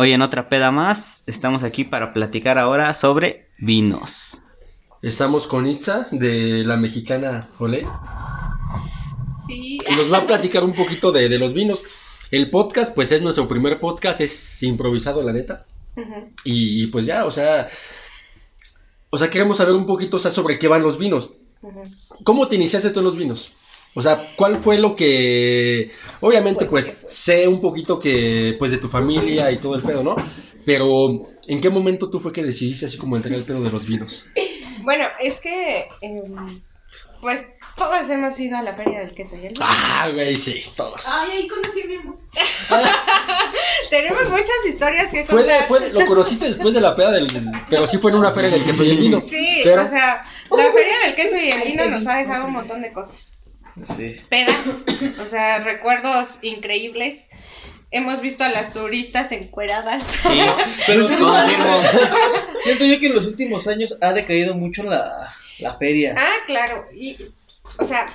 Hoy en otra peda más, estamos aquí para platicar ahora sobre vinos. Estamos con Itza de la mexicana Olé. Sí. Y nos va a platicar un poquito de, de los vinos. El podcast, pues es nuestro primer podcast, es improvisado, la neta. Ujú. Y, y, pues ya, o sea. O sea, queremos saber un poquito o sea, sobre qué van los vinos. Ujú. ¿Cómo te iniciaste tú en los vinos? O sea, ¿cuál fue lo que... Obviamente, Fue, pues, sé un poquito que, pues, de tu familia y todo el pedo, ¿no? Pero, ¿en qué momento tú fue que decidiste así como entrar al pedo de los vinos? Bueno, es que, em, pues, todos hemos ido a la feria del queso y el vino. Ah, güey, sí, todos. Ay, ahí conocí amor. Tenemos muchas historias que Fue de- contar. fue de- lo conociste después de la peda del... Pero sí fue en una feria del queso y el vino. Sí, Pero- o sea, la feria del queso y el vino nos ha dejado un montón de cosas. Sí. Pedas, o sea, recuerdos increíbles. Hemos visto a las turistas encueradas. Sí, Pero siento yo que en los últimos años ha decaído mucho la, la feria. Ah, claro. Y, o sea,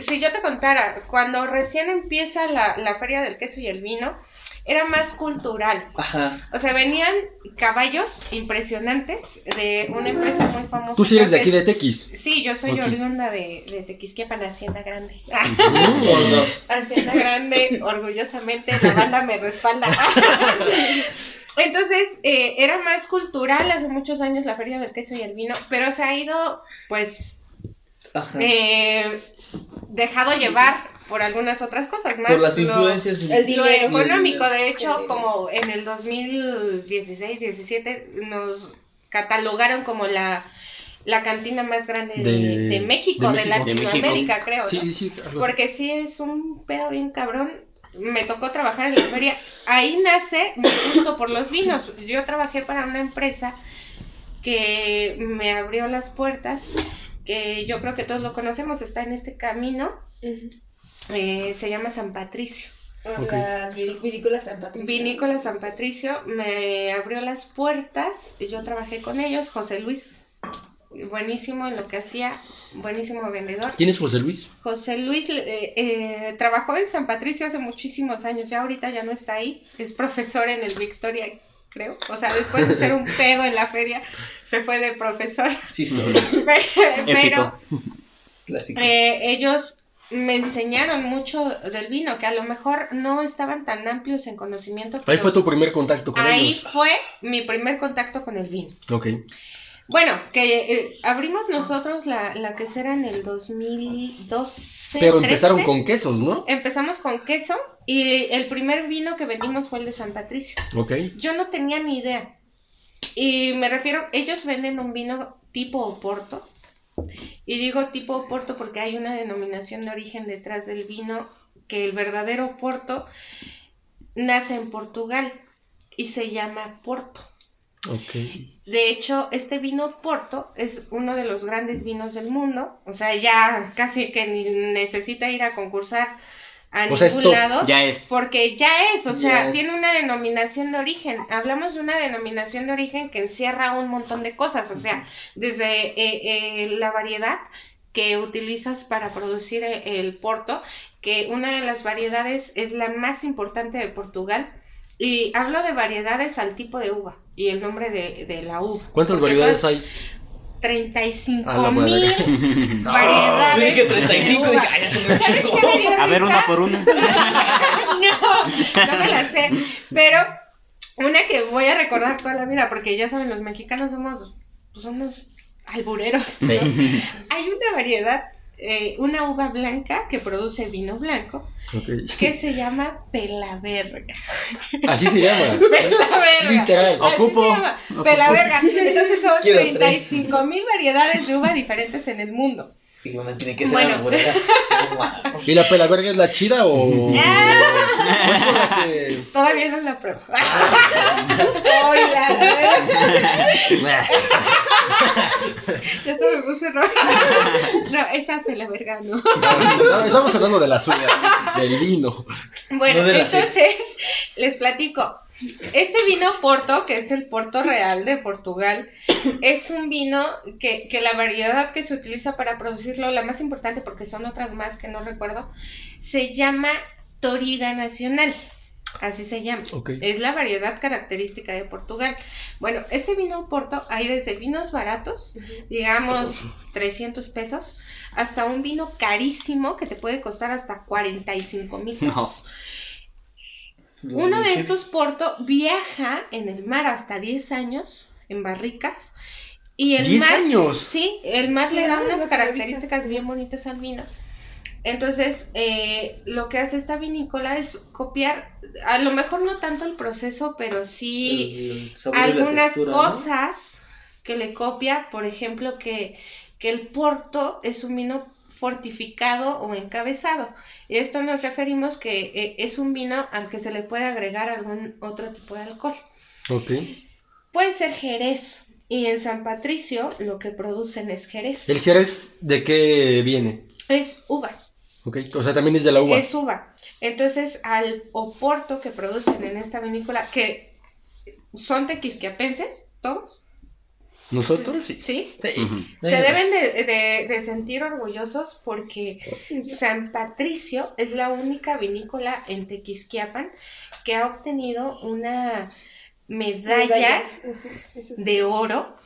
si yo te contara, cuando recién empieza la, la feria del queso y el vino, era más cultural. Ajá. O sea, venían caballos impresionantes de una empresa muy famosa. Tú sí eres de aquí de Tequis. Sí, yo soy Ok. oriunda de, de Tequisquiapan, Hacienda Grande. Hacienda Grande, orgullosamente, la banda me respalda. Entonces, eh, era más cultural hace muchos años la Feria del Queso y el Vino, pero se ha ido, pues, Ajá. eh, dejado llevar por algunas otras cosas más. Por las lo- influencias. el lo dinero. económico, de El hecho, como en el 2016-17 nos catalogaron como la, la cantina más grande de, De- de México, de de, México. De Latinoamérica, creo. ¿no? Sí, sí. así. Porque sí es un pedo bien cabrón. Me tocó trabajar en la feria. Ahí nace mi gusto por los vinos. Yo trabajé para una empresa que me abrió las puertas, que yo creo que todos lo conocemos, está en este camino. Eh, se llama San Patricio. Ok. Las vinícolas San Patricio. Vinícola San Patricio me abrió las puertas. Yo trabajé con ellos. José Luis, buenísimo en lo que hacía, buenísimo vendedor. ¿Quién es José Luis? José Luis eh, eh, trabajó en San Patricio hace muchísimos años, ya ahorita ya no está ahí, es profesor en el Victoria, creo. O sea, después de ser un pedo en la feria, se fue de profesor. Sí, soy. Pero eh, ellos me enseñaron mucho del vino, que a lo mejor no estaban tan amplios en conocimiento. Ahí fue tu primer contacto con ahí ellos. fue mi primer contacto con el vino. Ok. Bueno, que eh, abrimos nosotros la, la quesera en el 2012. Pero empezaron 13. con quesos, ¿no? Empezamos con queso y el primer vino que vendimos fue el de San Patricio. Ok. Yo no tenía ni idea. Y me refiero, ellos venden un vino tipo Oporto. Y digo tipo Oporto porque hay una denominación de origen detrás del vino que el verdadero Oporto nace en Portugal y se llama Porto. Ok. De hecho, este vino Porto es uno de los grandes vinos del mundo. O sea, ya casi que ni necesita ir a concursar a O sea, ningún lado. Ya es. Porque ya es, o sea, es. tiene una denominación de origen. Hablamos de una denominación de origen que encierra un montón de cosas, o sea, desde eh, eh, la variedad que utilizas para producir eh, el porto, que una de las variedades es la más importante de Portugal. Y hablo de variedades al tipo de uva y el nombre de, de la uva. ¿Cuántas variedades todas- hay? 35 A la mil variedades. Yo dije 35 de y uva. dije, ay, ya se me ¿Sabes chingó. qué me dio A ver, una por una. no, no me la sé. Pero una que voy a recordar toda la vida, porque ya saben, los mexicanos somos, pues, somos albureros. ¿no? Sí. Hay una variedad, eh, una uva blanca que produce vino blanco, que se llama pelaverga. Así se llama. Pelaverga. Literal. Así Ocupo. se llama, pelaverga. Entonces son Quiero 35 mil variedades de uva diferentes en el mundo. Dije, una tiene que ser Bueno. mames. ¿Y la pelaverga es la chida o.? O es con la que- Todavía no la pruebo. Ya hasta me puse roja. No, esa pelaverga no. No, estamos hablando de la suya, del vino. Bueno, No de la entonces les platico. Este vino Porto, que es el Porto Real de Portugal, es un vino que, que la variedad que se utiliza para producirlo, la más importante porque son otras más que no recuerdo, se llama Toriga Nacional. Así se llama. Ok. Es la variedad característica de Portugal. Bueno, este vino Porto hay desde vinos baratos, digamos 300 pesos, hasta un vino carísimo que te puede costar hasta 45 mil pesos. Uno de estos Porto viaja en el mar hasta 10 años en barricas y el ¡10 mar años! Sí, el mar le da unas características bien bonitas al vino. Entonces, eh, lo que hace esta vinícola es copiar, a lo mejor no tanto el proceso, pero sí El- el algunas textura, ¿no? cosas que le copia, por ejemplo, que, que el porto es un vino fortificado o encabezado. Y esto nos referimos que eh, es un vino al que se le puede agregar algún otro tipo de alcohol. Ok. Puede ser Jerez. Y en San Patricio lo que producen es Jerez. ¿El Jerez de qué viene? Es uva. Ok. O sea, también es de la uva. Es uva. Entonces, al oporto que producen en esta vinícola, que son tequisquiapenses, todos, ¿Nosotros? Sí. ¿sí? Se deben de, de- de sentir orgullosos porque San Patricio es la única vinícola en Tequisquiapan que ha obtenido una medalla sí. de oro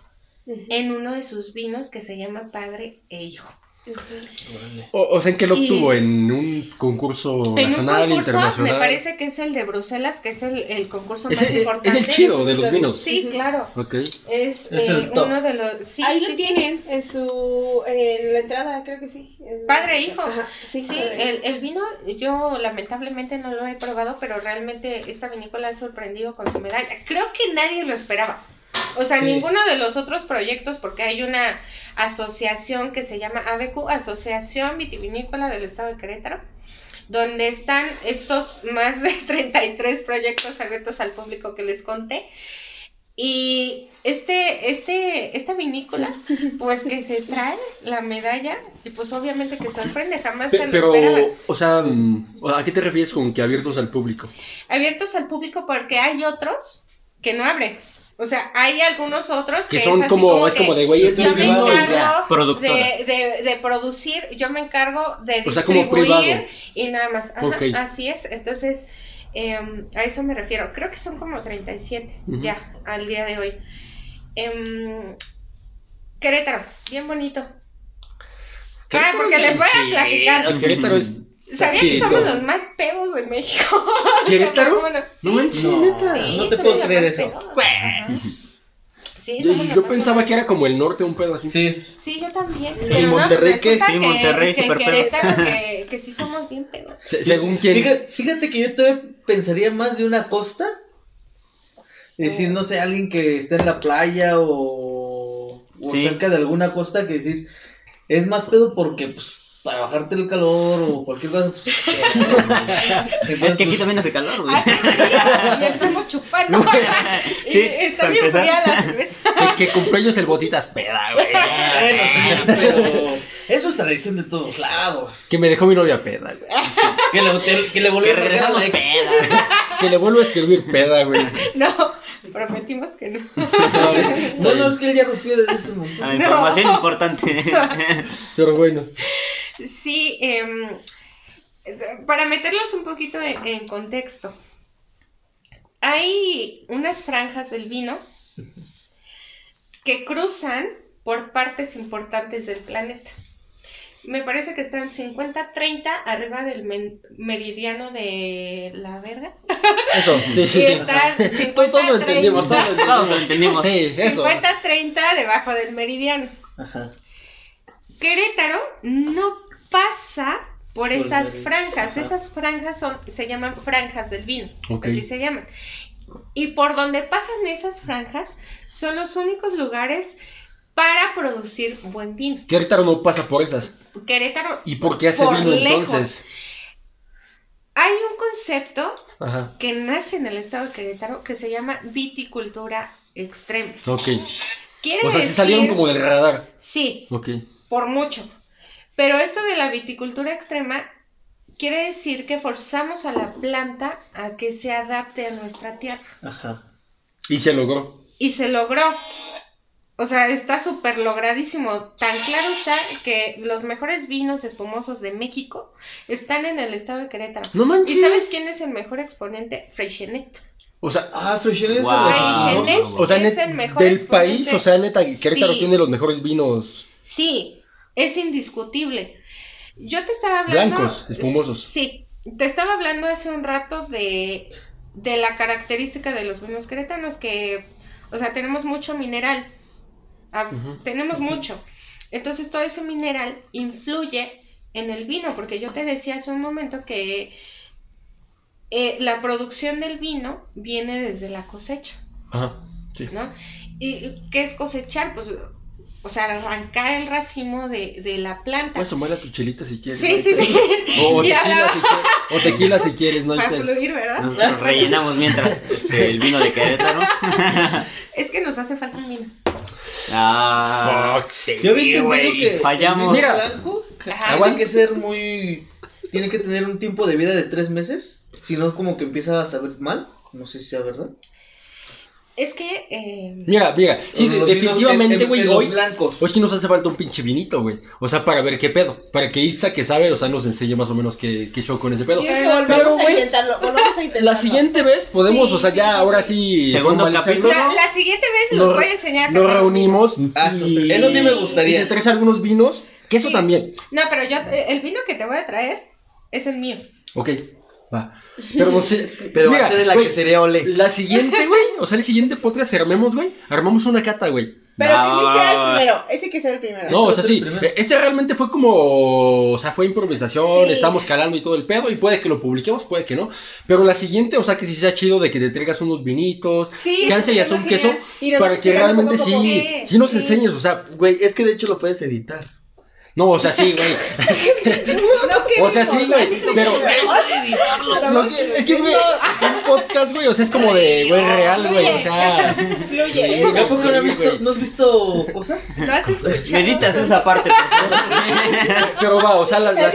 en uno de sus vinos que se llama Padre e Hijo. O, o sea, ¿en qué lo Y- obtuvo? ¿En un concurso En un nacional, concurso, internacional? me parece que es el de Bruselas, que es el, el concurso Es más el- importante. es el chido de los vinos. Sí, claro. Ok. Es, Es eh, el top. uno de los. Sí, Ahí sí, lo sí. tienen en su en la entrada, creo que sí. En- Padre e hijo. Ajá, sí, Sí, padre e el, el vino, yo lamentablemente no lo he probado, pero realmente esta vinícola ha sorprendido con su medalla. Creo que nadie lo esperaba. O sea, Sí. ninguno de los otros proyectos, porque hay una asociación que se llama ABQ, Asociación Vitivinícola del Estado de Querétaro, donde están estos más de 33 proyectos abiertos al público que les conté. Y este, este, esta vinícola, pues que se trae la medalla, y pues obviamente que sorprende, jamás Pe- se lo Pero, esperaban. o sea, mm, ¿a qué te refieres con que abiertos al público? Abiertos al público porque hay otros que no abren. O sea, hay algunos otros que, Que son es así como, es que como de güey, es yo me encargo de, de, de producir, yo me encargo de O sea, como distribuir privado. y nada más. Ajá, Ok. Así es. Entonces, em, a eso me refiero. Creo que son como 37 Ujú. ya al día de hoy. Em, Querétaro, bien bonito. Ah, porque les voy a platicar. Querétaro es. ¿Sabían que somos los más pedos de México? ¿Querétaro? ¿Cómo no? Manches, No, neta. No te puedo creer eso. Sí, Yo, pensaba que era como el norte, un pedo así. Sí, Sí, yo también. Sí, pero no, Monterrey, ¿qué? Sí, que- Monterrey, que súper pedos. Que, que sí somos bien pedos. Se- según quién. Fíjate, fíjate que yo todavía pensaría más de una costa. Es decir, no sé, alguien que esté en la playa o, o Sí. cerca de alguna costa que decir, es más pedo porque pues, para bajarte el calor o cualquier cosa, pues, Entonces, Es que aquí pues, también hace calor, güey. Hace frío y estamos chupando. Sí, Y está bien empezar. fría la cerveza. Que, que cumpleaños el botitas peda, güey. Bueno, sí, pero eso es tradición de todos lados. Que me dejó mi novia peda, güey. Que le, te- que le volvió Que a regresamos ex. peda. Que le vuelvo a escribir peda, güey. No, prometimos que no. No, no, es que él ya rompió desde ese momento. Ah, información importante. Pero bueno. Sí, em, para meterlos un poquito en, en contexto, hay unas franjas del vino que cruzan por partes importantes del planeta. Me parece que están 50-30 arriba del meridiano de la verga. Eso, sí, sí, y sí. están Todos todos lo entendimos, todos lo 50-30 Todos lo entendimos. Sí, eso. 50-30 debajo del meridiano. Ajá. Querétaro no pasa por Por esas el- franjas. ajá. Esas franjas son, se llaman franjas del vino. Así se llaman. Y por donde pasan esas franjas son los únicos lugares para producir buen vino. Querétaro no pasa por esas. Querétaro, ¿Y por qué hace Por vino lejos. entonces? hay un concepto Ajá. que nace en el estado de Querétaro que se llama viticultura extrema. Ok. Quiere O sea, decir- salieron como del radar. Sí, Ok. por mucho. Pero esto de la viticultura extrema quiere decir que forzamos a la planta a que se adapte a nuestra tierra. Ajá. Y se logró. Y se logró. O sea, está súper logradísimo. Tan claro está que los mejores vinos espumosos de México están en el estado de Querétaro. No manches. ¿Y sabes quién es el mejor exponente? Freixenet. O sea, Ah, Freixenet Wow. Freixenet o sea, es el mejor del exponente. país, o sea, neta, Querétaro Sí. tiene los mejores vinos. Sí, es indiscutible. Yo te estaba hablando. Blancos, espumosos. Sí, te estaba hablando hace un rato de, de la característica de los vinos queretanos, que, o sea, tenemos mucho mineral. Ah. Tenemos mucho. Entonces, todo ese mineral influye en el vino, porque yo te decía hace un momento que eh, la producción del vino viene desde la cosecha. Ajá, sí. ¿no? ¿Y qué es cosechar? Pues, o sea, arrancar el racimo de, de la planta. Puedes tomar a tu chelita si quieres. sí, hay sí, sí. O, tequila hablaba- si quieres. O tequila si quieres, no hay Para fluir, ¿verdad? Nosotros rellenamos mientras este, el vino de Querétaro. Es que nos hace falta un vino. Ah, sí, Yo había entendido que fallamos. el vino Mira. blanco tiene que ser muy... Tiene que tener un tiempo de vida de tres meses, si no como que empieza a saber mal, no sé si sea verdad. Es que. eh, Mira, mira, sí, Los definitivamente, en- en- güey, hoy, blancos. hoy sí nos hace falta un pinche vinito, güey. O sea, para ver qué pedo. Para que Isa, que sabe, o sea, nos enseñe más o menos qué, qué show con ese pedo. Y es que Pero, volvemos a güey, intentarlo, volvemos a intentarlo. La siguiente vez podemos, Sí, o sea, sí, ya sí, ahora sí. Segundo capítulo. la, la siguiente vez Nos los voy a enseñar. Nos reunimos Ah, y. eso sí me gustaría. Y te traes algunos vinos. Que eso también. No, pero yo. eh, El vino que te voy a traer es el mío. Ok, va. Pero no sé. Pero va a ser en la güey, que sería ole. La siguiente, güey. O sea, el siguiente podcast armemos, güey. Armamos una cata, güey. Pero No, que sí sea el primero. Ese que sea el primero. No, o a sea, sí. Ese realmente fue como. O sea, fue improvisación. Sí. Estamos calando y todo el pedo. Y puede que lo publiquemos, puede que no. Pero la siguiente, o sea, que sí sea chido de que te traigas unos vinitos. Sí. Chance y haz un sí, queso. Para que realmente sí. Sí, Sí nos sí. enseñes, o sea. Güey, es que de hecho lo puedes editar. No, o sea, sí, güey. No O sea, sí, güey. Pero. es que, güey, un podcast, güey, o sea, es como de, güey, real, güey, o sea. Fluye. ¿A poco no has visto, güey. ¿no has visto cosas? ¿No has escuchado? Meditas esa parte, por favor. Pero va, o sea, las. las-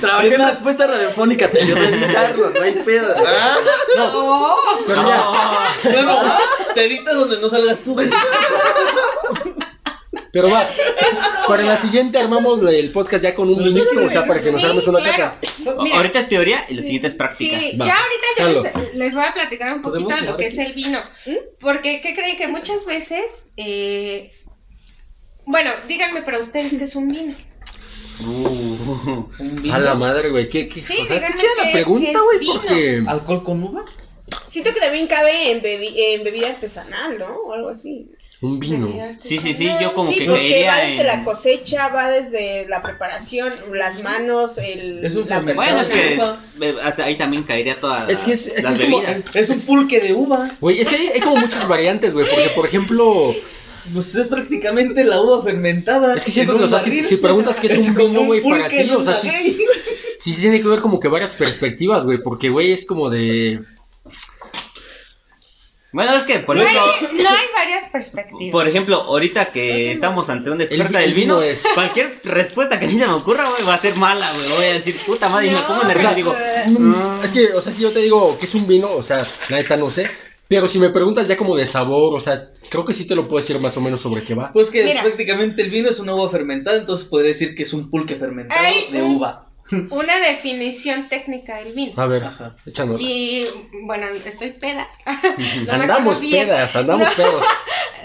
Trabajé en respuesta radiofónica, te ayudó a editarlo, no hay pedo. Ah, no, pero ya. bueno, te editas donde no salgas tú. Pero va, para la siguiente armamos el podcast ya con un minuto, o sea, para que nos armes una claro. caca. Mira. Ahorita es teoría y la siguiente es práctica. Sí, Va, ya ahorita yo les, les voy a platicar un poquito ¿Podemos de lo que es el vino. Porque, ¿qué creen? Que muchas veces. eh, Bueno, díganme para ustedes qué es un vino. Uh, Un. A la madre, güey, qué, qué, Sí, o sea, chida la pregunta, es güey, porque. ¿Alcohol con uva? Siento que también cabe en, bebi- en bebida artesanal, ¿no? O algo así. Un vino. Sí, sí, sí, yo como sí, que porque caería va desde en- la cosecha, va desde la preparación, las manos, el, Es un la fermentado. Bueno, es que Uva. eh, ahí también caería todas Es que es- es las que como- bebidas. Es un pulque de uva. Güey, es que hay, hay como muchas variantes, güey, porque, por ejemplo, Pues es prácticamente la uva fermentada. es que siento en que, o un sea, si, preguntas qué es un como vino, güey, para ti, o un sea, sí, sí tiene que ver como que varias perspectivas, güey, porque, güey, es como de. Bueno, es que, por No ejemplo, hay, no hay varias perspectivas. por ejemplo, ahorita que estamos ante una experta El del vino es- cualquier respuesta que a mí se me ocurra, güey, va a ser mala, güey. Voy a decir, puta madre, y me No, pongo nervioso y digo, Mm, Es que, o sea, si yo te digo que es un vino, o sea, la neta no sé. Pero si me preguntas ya como de sabor, o sea, creo que sí te lo puedo decir más o menos sobre qué va. Pues que Mira. prácticamente el vino es una uva fermentada, entonces podría decir que es un pulque fermentado Ay, de uva. Una definición técnica del vino. A ver, échanos. Y bueno, estoy peda. No andamos pedas, andamos pedos.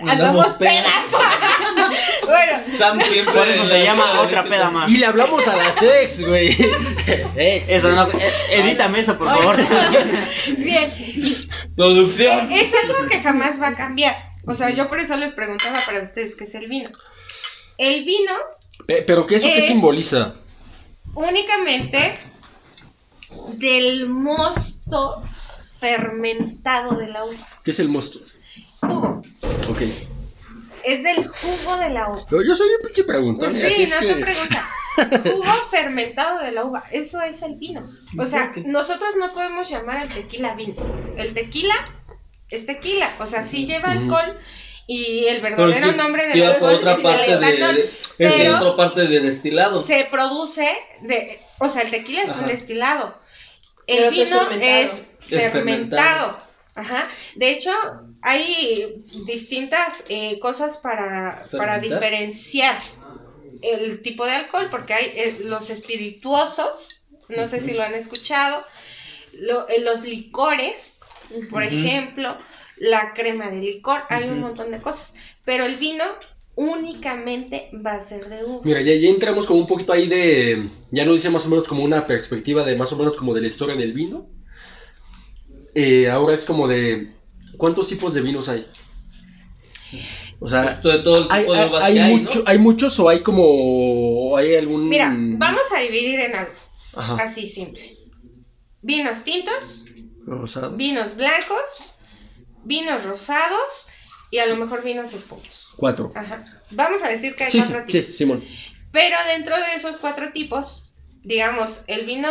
Andamos pedas. bueno, Sam siempre. por eso se llama otra peda más. Y le hablamos a las ex, güey. ex. Eso no, eh, edítame eso, por favor. bien. Producción. Eh, Es algo que jamás va a cambiar. O sea, yo por eso les preguntaba para ustedes qué es el vino. El vino Pe- Pero ¿qué eso qué Es- simboliza? Únicamente del mosto fermentado de la uva. ¿Qué es el mosto? Jugo. Ok. Es del jugo de la uva. Pero yo soy un pinche preguntón. Pues así sí, es no que... te pregunta. Jugo fermentado de la uva. Eso es el vino. O sea, nosotros no podemos llamar al tequila vino. El tequila es tequila. O sea, sí lleva alcohol y el verdadero nombre del alcohol otra es el parte de, de- es pero- de otra parte de destilado. Se produce de, o sea, el tequila es un destilado. El es vino fermentado. es fermentado. Ajá. De hecho, hay distintas eh, cosas para, para diferenciar el tipo de alcohol, porque hay eh, los espirituosos, no sé si lo han escuchado, lo- eh, los licores, por ejemplo, la crema de licor, hay un montón de cosas, pero el vino únicamente va a ser de uva. Mira, ya, ya entramos como un poquito ahí de. Ya nos dice más o menos como una perspectiva de más o menos como de la historia del vino. Eh, ahora es como de. ¿Cuántos tipos de vinos hay? O sea, Todo, todo el hay, hay- uvas hay que hay, mucho- ¿no? hay muchos o hay como. o hay algún. Mira, vamos a dividir en algo, Ajá. así simple. Vinos tintos, Rosado. vinos blancos, vinos rosados y a lo mejor vinos espumosos. Cuatro. Ajá. Vamos a decir que hay Sí, sí, cuatro sí, tipos. Simón. Pero dentro de esos cuatro tipos, digamos, el vino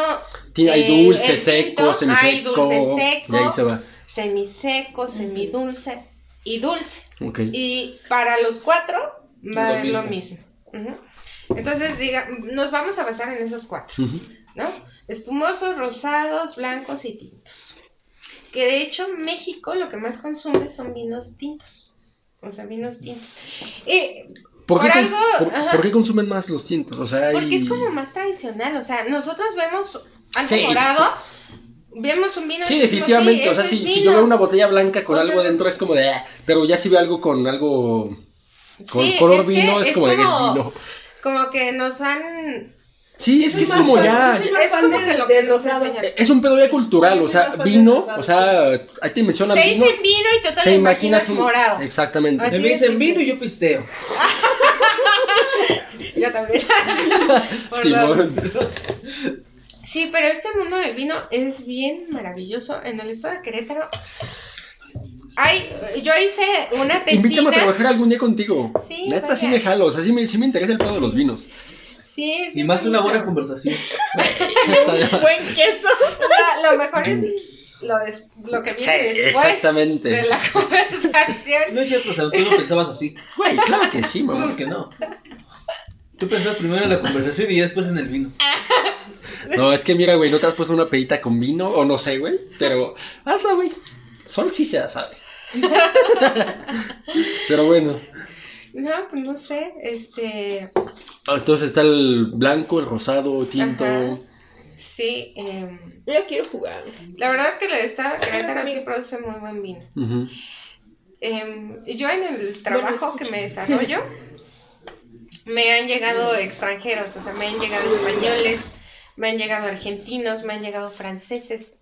Tiene- hay dulce, el seco, tinto, hay semiseco. dulce seco. Y ahí se va. semiseco, semidulce y dulce. Ok. Y para los cuatro va Lo a ser lo mismo. mismo. Entonces, diga, nos vamos a basar en esos cuatro. ¿no? Espumosos, rosados, blancos y tintos. Que de hecho México lo que más consume son vinos tintos. O sea, vinos tintos. Eh, ¿Por, qué Por con- algo- por- ajá. por qué consumen más los tintos? O sea, hay... Porque es como más tradicional, o sea, nosotros vemos algo Sí. morado, vemos un vino. Sí, definitivamente. sí, o sea, si, yo veo una botella blanca con O algo sea, dentro es como de... "Ah", pero ya si veo algo con algo... Con Sí, color es que vino es, como de que es como- vino. Como que nos han... Sí, es Soy que es más como ya... Es un pedo ya cultural, Sí, o sea, vino, o sea, ahí te mencionan Te vino, dicen vino y te, te imaginas un... morado. Exactamente. Así Me dicen sí. vino y yo pisteo. Yo también. Simón. Sí, pero este mundo del vino es bien maravilloso. En el estado de Querétaro hay, yo hice una tesina. Invítame a trabajar algún día contigo. Sí, Neta, sí me jalo, o sea, sí me, sí me interesa el pedo de los vinos. Sí, Y más una buena conversación. Buen queso. Lo, lo mejor es lo, des- lo que Sí, viene después exactamente. de la conversación. No es cierto, o sea, tú no pensabas así. Güey, claro que sí, Claro mamá. que no. Tú pensabas primero en la conversación y después en el vino. No, es que mira, güey, no te has puesto una pedita con vino, o no sé, güey, pero hazla, güey. Sol sí se la sabe. pero bueno, No, pues no sé, este, entonces está el blanco, el rosado, tinto. Ajá. sí, em, Yo quiero jugar. la verdad que estado de Querétaro sí produce muy buen vino. Em, yo en el trabajo que me desarrollo, me han llegado extranjeros, o sea, me han llegado españoles, me han llegado argentinos, me han llegado franceses,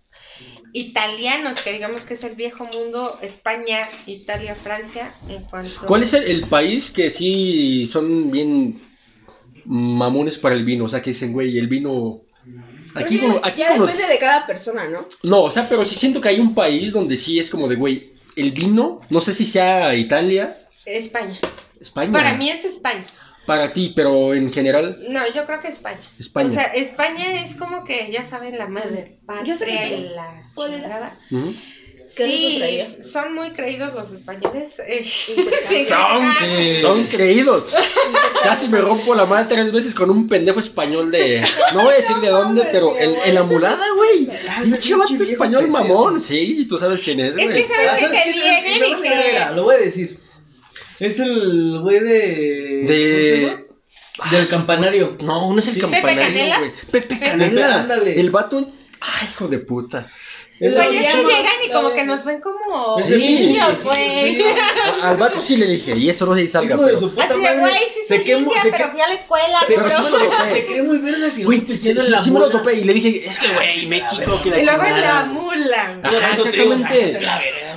italianos, que digamos que es el viejo mundo, España, Italia, Francia, en cuanto... ¿Cuál es el, el país que sí son bien mamones para el vino? O sea, que dicen, güey, el vino... Aquí, como, aquí ya como- depende de cada persona, ¿no? No, o sea, pero sí siento que hay un país donde sí es como de, güey, el vino, no sé si sea Italia, España. España. Para mí es España. Para ti, pero en general, No, yo creo que España. España. O sea, España es como que, ya saben, la madre Yo patria que- y la ¿Cuál era? chingada. Ujú. ¿Qué Sí, son muy creídos los españoles. eh, Interesante. Son, son creídos. Casi me rompo la madre tres veces con un pendejo español de. No voy a decir de dónde, pero en, en la mulada, güey. Pinche vato español mamón. Sí, tú sabes quién es, Es que güey. sabes Ah, que ¿sabes te Y lo voy a decir, Es el güey de. De- ¿cómo se llama? Del campanario. No, no es el Sí. campanario, ¿Pepe Canela? güey. Pepe Canela. ándale. El vato. Ay, hijo de puta. Es Güey, que llama- llegan y como que nos ven como niños, güey. sí, Al vato sí le dije, y eso no se salga, Hijo de pero. su puta Así de, güey, sí se soy quemó- india, se pero fui a la escuela, Sí, pero bro. sí me lo Se cree muy Güey, no sí, pisteando sí, en la sí me lo topé y le dije, es que, güey, México, que la Y luego en la mula. Ajá, exactamente.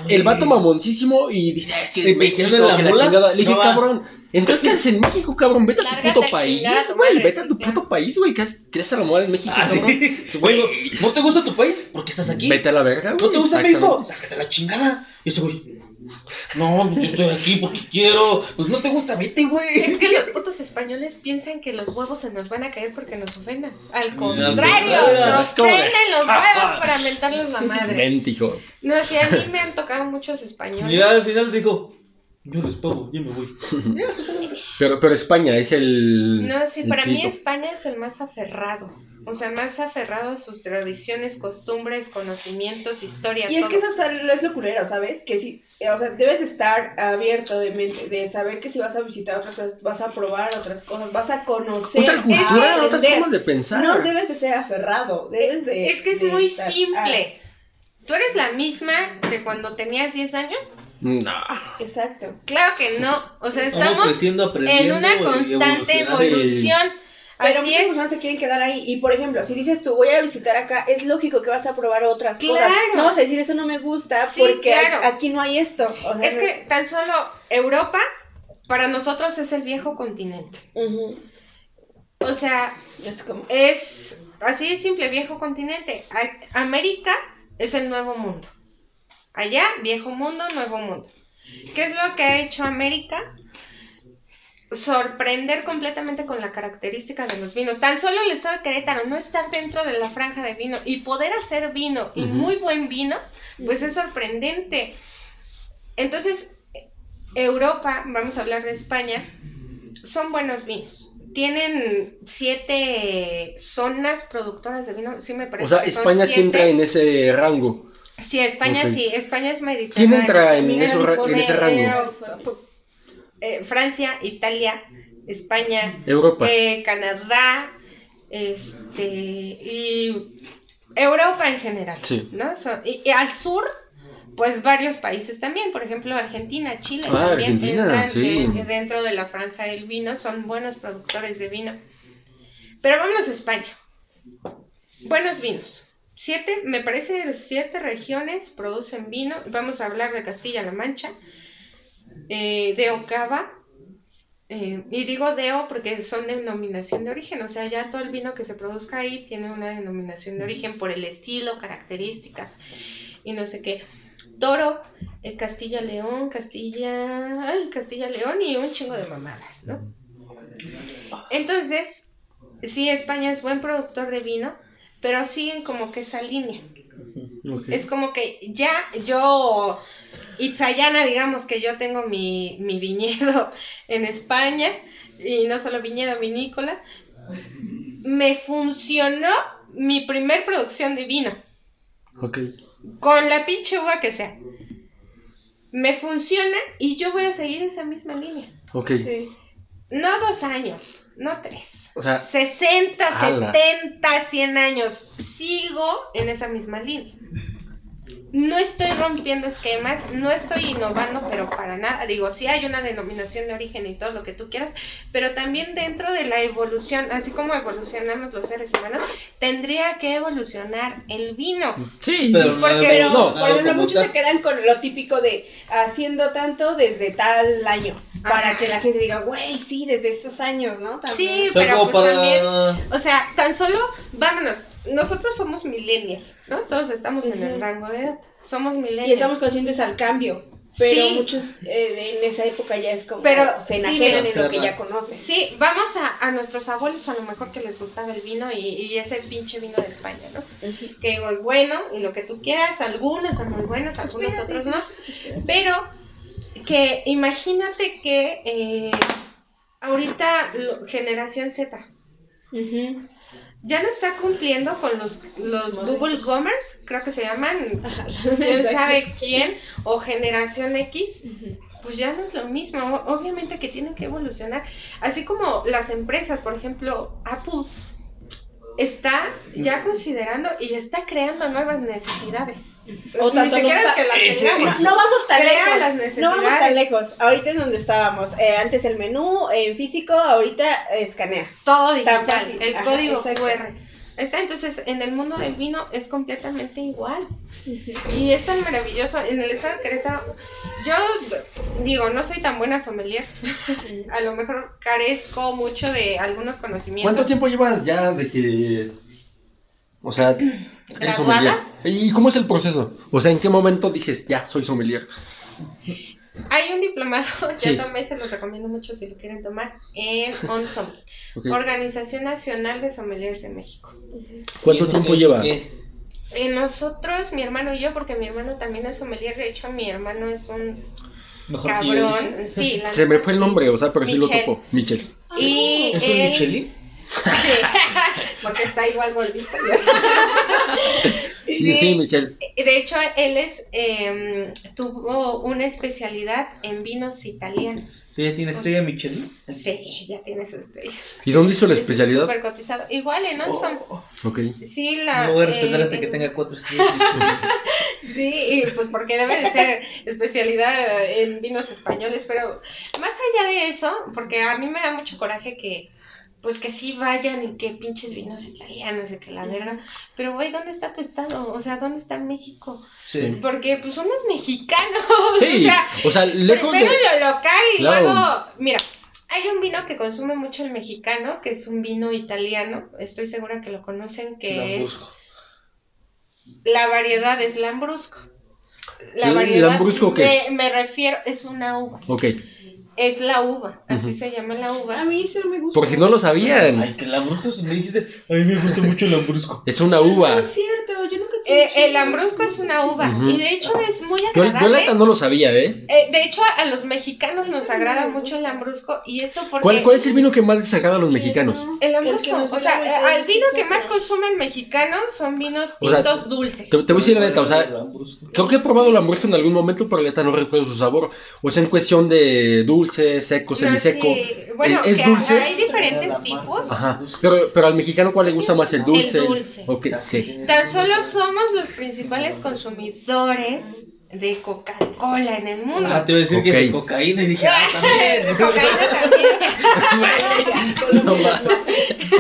El vato mamoncísimo y dice, es que ¿Y es en la que la bola? chingada. Le dije, No va. cabrón, entonces ¿qué haces en México, cabrón? Vete a tu Lárgate puto a país, chingar a tu güey. madre, Vete a tu puto país, güey. ¿Qué haces- ¿Quieres a la moda en México, Ah, cabrón? sí. Güey, ¿no te gusta tu país? ¿Por qué estás aquí? Vete a la verga, güey. ¿No te gusta Exactamente. México? Sácate la chingada. Y ese güey. No, pues yo estoy aquí porque quiero. Pues no te gusta, vete, Es güey. que los putos españoles piensan que los huevos se nos van a caer porque nos ofendan. Al contrario, nos es prenden los huevos para mentarles la madre. No, sí, a mí me han tocado muchos españoles. Y ya al final dijo. Yo les pago, yo me voy. Pero, pero España es el. No, sí, el para mí. España es el más aferrado. O sea, más aferrado a sus tradiciones, costumbres, conocimientos, historia. Y es que eso es lo culero, ¿sabes? Que si, eh, o sea, debes de estar abierto de mente, de saber que si vas a visitar otras cosas, vas a probar otras cosas, vas a conocer, Otra cultura, otras formas de pensar. No debes de ser aferrado, debes de... Es que es de muy simple. ¿Tú eres la misma que cuando tenías 10 años? No. Exacto. Claro que no. O sea, Estamos en una constante evolución. Pero Así muchas es. personas se quieren quedar ahí. Y por ejemplo, si dices tú voy a visitar acá, es lógico que vas a probar otras cosas. Claro. No vas a decir eso no me gusta Sí, porque aquí no hay esto. O sea, Es que tan solo Europa para nosotros es el viejo continente. O sea, Es como... es así de simple, viejo continente. A- América es el nuevo mundo. Allá, viejo mundo, nuevo mundo. ¿Qué es lo que ha hecho América? Sorprender completamente con la característica de los vinos. Tan solo el estado de Querétaro, no estar dentro de la franja de vino y poder hacer vino y muy buen vino, pues es sorprendente. Entonces, Europa, vamos a hablar de España, son buenos vinos. Tienen siete zonas productoras de vino, sí me parece. O sea, que España sí entra en ese rango. Sí, España sí, España es ¿Quién mediterráneo. entra en, ese rango? Eh, eh, Francia, Italia, España, Europa. eh, Canadá, este y Europa en general, Sí. ¿no? So- y, y al sur, pues varios países también, por ejemplo Argentina, Chile Ah, también Argentina, entran sí. de- dentro de la franja del vino, son buenos productores de vino. Pero vámonos a España. Buenos vinos. Siete, me parece, siete regiones producen vino. Vamos a hablar de Castilla-La Mancha, eh, de Ocava. eh, y digo Deo porque son denominación de origen, o sea, ya todo el vino que se produzca ahí tiene una denominación de origen por el estilo, características y no sé qué. Toro, eh, Castilla-León, Castilla, ay, Castilla-León y un chingo de mamadas, ¿no? Entonces, sí, España es buen productor de vino, pero siguen como que esa línea. Es como que ya yo, Itzayana, digamos que yo tengo mi, mi viñedo en España, y no solo viñedo vinícola, me funcionó mi primer producción de vino, Ok. Con la pinche uva que sea. Me funciona y yo voy a seguir esa misma línea. Ok. Sí. No dos años, no tres. O sea, 60, Ala. 70, 100 años. Sigo en esa misma línea. No estoy rompiendo esquemas, no estoy innovando, pero para nada. Digo, sí hay una denominación de origen y todo lo que tú quieras, pero también dentro de la evolución, así como evolucionamos los seres humanos, tendría que evolucionar el vino. sí. Pero no Porque- Pero, evolucionado por ejemplo, muchos tal. se quedan con lo típico de haciendo tanto desde tal año. Para que la gente diga, güey, sí, desde estos años, ¿no? También. Sí, Pero pues para... también O sea, tan solo, vámonos, nosotros somos millennial, ¿no? Todos estamos en el rango de edad, somos millennial. Y estamos conscientes al cambio. Pero Sí. muchos eh, en esa época ya es como Pero, se enajenan dime. en lo que ya conocen. Sí, vamos a, a nuestros abuelos a lo mejor que les gustaba el vino y, y ese pinche vino de España, ¿no? Que digo, es bueno y lo que tú quieras, algunos son muy buenos, algunos Espérate, otros no. Pero que imagínate que eh, ahorita lo- generación Z. Ya no está cumpliendo con los, los. Google Gomers, creo que se llaman, quién sabe quién, o generación X, pues ya no es lo mismo. Obviamente que tienen que evolucionar. Así como las empresas, por ejemplo, Apple está ya considerando y está creando nuevas necesidades. O Ni tanto siquiera no- es que las tengamos. No vamos tan Crea lejos. las No vamos tan necesidades. lejos. Ahorita es donde estábamos. Eh, antes el menú en físico, ahorita escanea. Todo digital, el Ajá, código. QR. Está, entonces en el mundo del vino es completamente igual. Y es tan maravilloso. En el estado de Querétaro, yo digo, no soy tan buena sommelier. A lo mejor carezco mucho de algunos conocimientos. ¿Cuánto tiempo llevas ya de que. O sea, eres sommelier? ¿Y cómo es el proceso? O sea, ¿en qué momento dices, ya, soy sommelier? Hay un diplomado, Sí. yo tomé, se los recomiendo mucho si lo quieren tomar, en ONSOM. Organización Nacional de Sommeliers de México. ¿Cuánto ¿Y eso tiempo lleva? Eh, nosotros, mi hermano y yo, porque mi hermano también es sommelier, de hecho mi hermano es un Mejor cabrón. Sí, la Se me fue el nombre, o sea, pero sí lo Michel. topo. Michel. Y ¿Es un él- Michelin? Sí. Porque está igual gordito. Sí, Sí. Michel. De hecho, él es eh, tuvo una especialidad en vinos italianos. Sí, ya tiene estrella Michelin. Sí, ya tiene su estrella. ¿Y dónde hizo la Es especialidad? cotizado. Igual en Olson. Oh, Ok. Sí, la. no voy a respetar eh, hasta que en- tenga cuatro estrellas. Sí, y pues porque debe de ser especialidad en vinos españoles, pero más allá de eso, porque a mí me da mucho coraje que, pues que sí vayan y que pinches vinos italianos y que la verga, pero güey, ¿dónde está tu estado? O sea, ¿dónde está México? Sí. Porque pues somos mexicanos, Sí, o sea, o sea, lejos primero de. lo local y Claro. luego, mira, hay un vino que consume mucho el mexicano, que es un vino italiano, estoy segura que lo conocen, que es la variedad es Lambrusco. La ¿El variedad Lambrusco qué me, es? me refiero, es una uva. Ok. Es la uva, así se llama la A uva. mí eso me gusta. Por si no lo sabían, Ay, que Lambrusco me dijiste. A mí me gusta mucho el Lambrusco. es una No uva. es cierto, yo nunca Eh, el eso. Lambrusco es una uva y de hecho es muy Yo, yo la agradable. neta no lo sabía, ¿eh? Eh, de hecho, a los mexicanos nos agrada mucho gusta. elLambrusco y esto porque... ¿Cuál, ¿Cuál es el vino que más les agrada a los mexicanos? El El nos o sea, al vino que más nosotros. consume el mexicano son vinos O sea, tintos dulces. Te, te voy a decir la neta, o sea, creo que he probado la hamburguesa en algún momento, pero la neta no recuerdo su sabor. O sea, en cuestión de dulce, seco, No, semiseco. sí. Bueno, ¿Es- es que dulce? hay diferentes tipos. Ajá. Pero, pero al mexicano, ¿cuál le gusta más? ¿El dulce? El dulce. Ok, sí. Tan solo somos los principales consumidores de Coca-Cola en el mundo. Ah, te iba a decir que de cocaína y dije, ah, también. Cocaína también.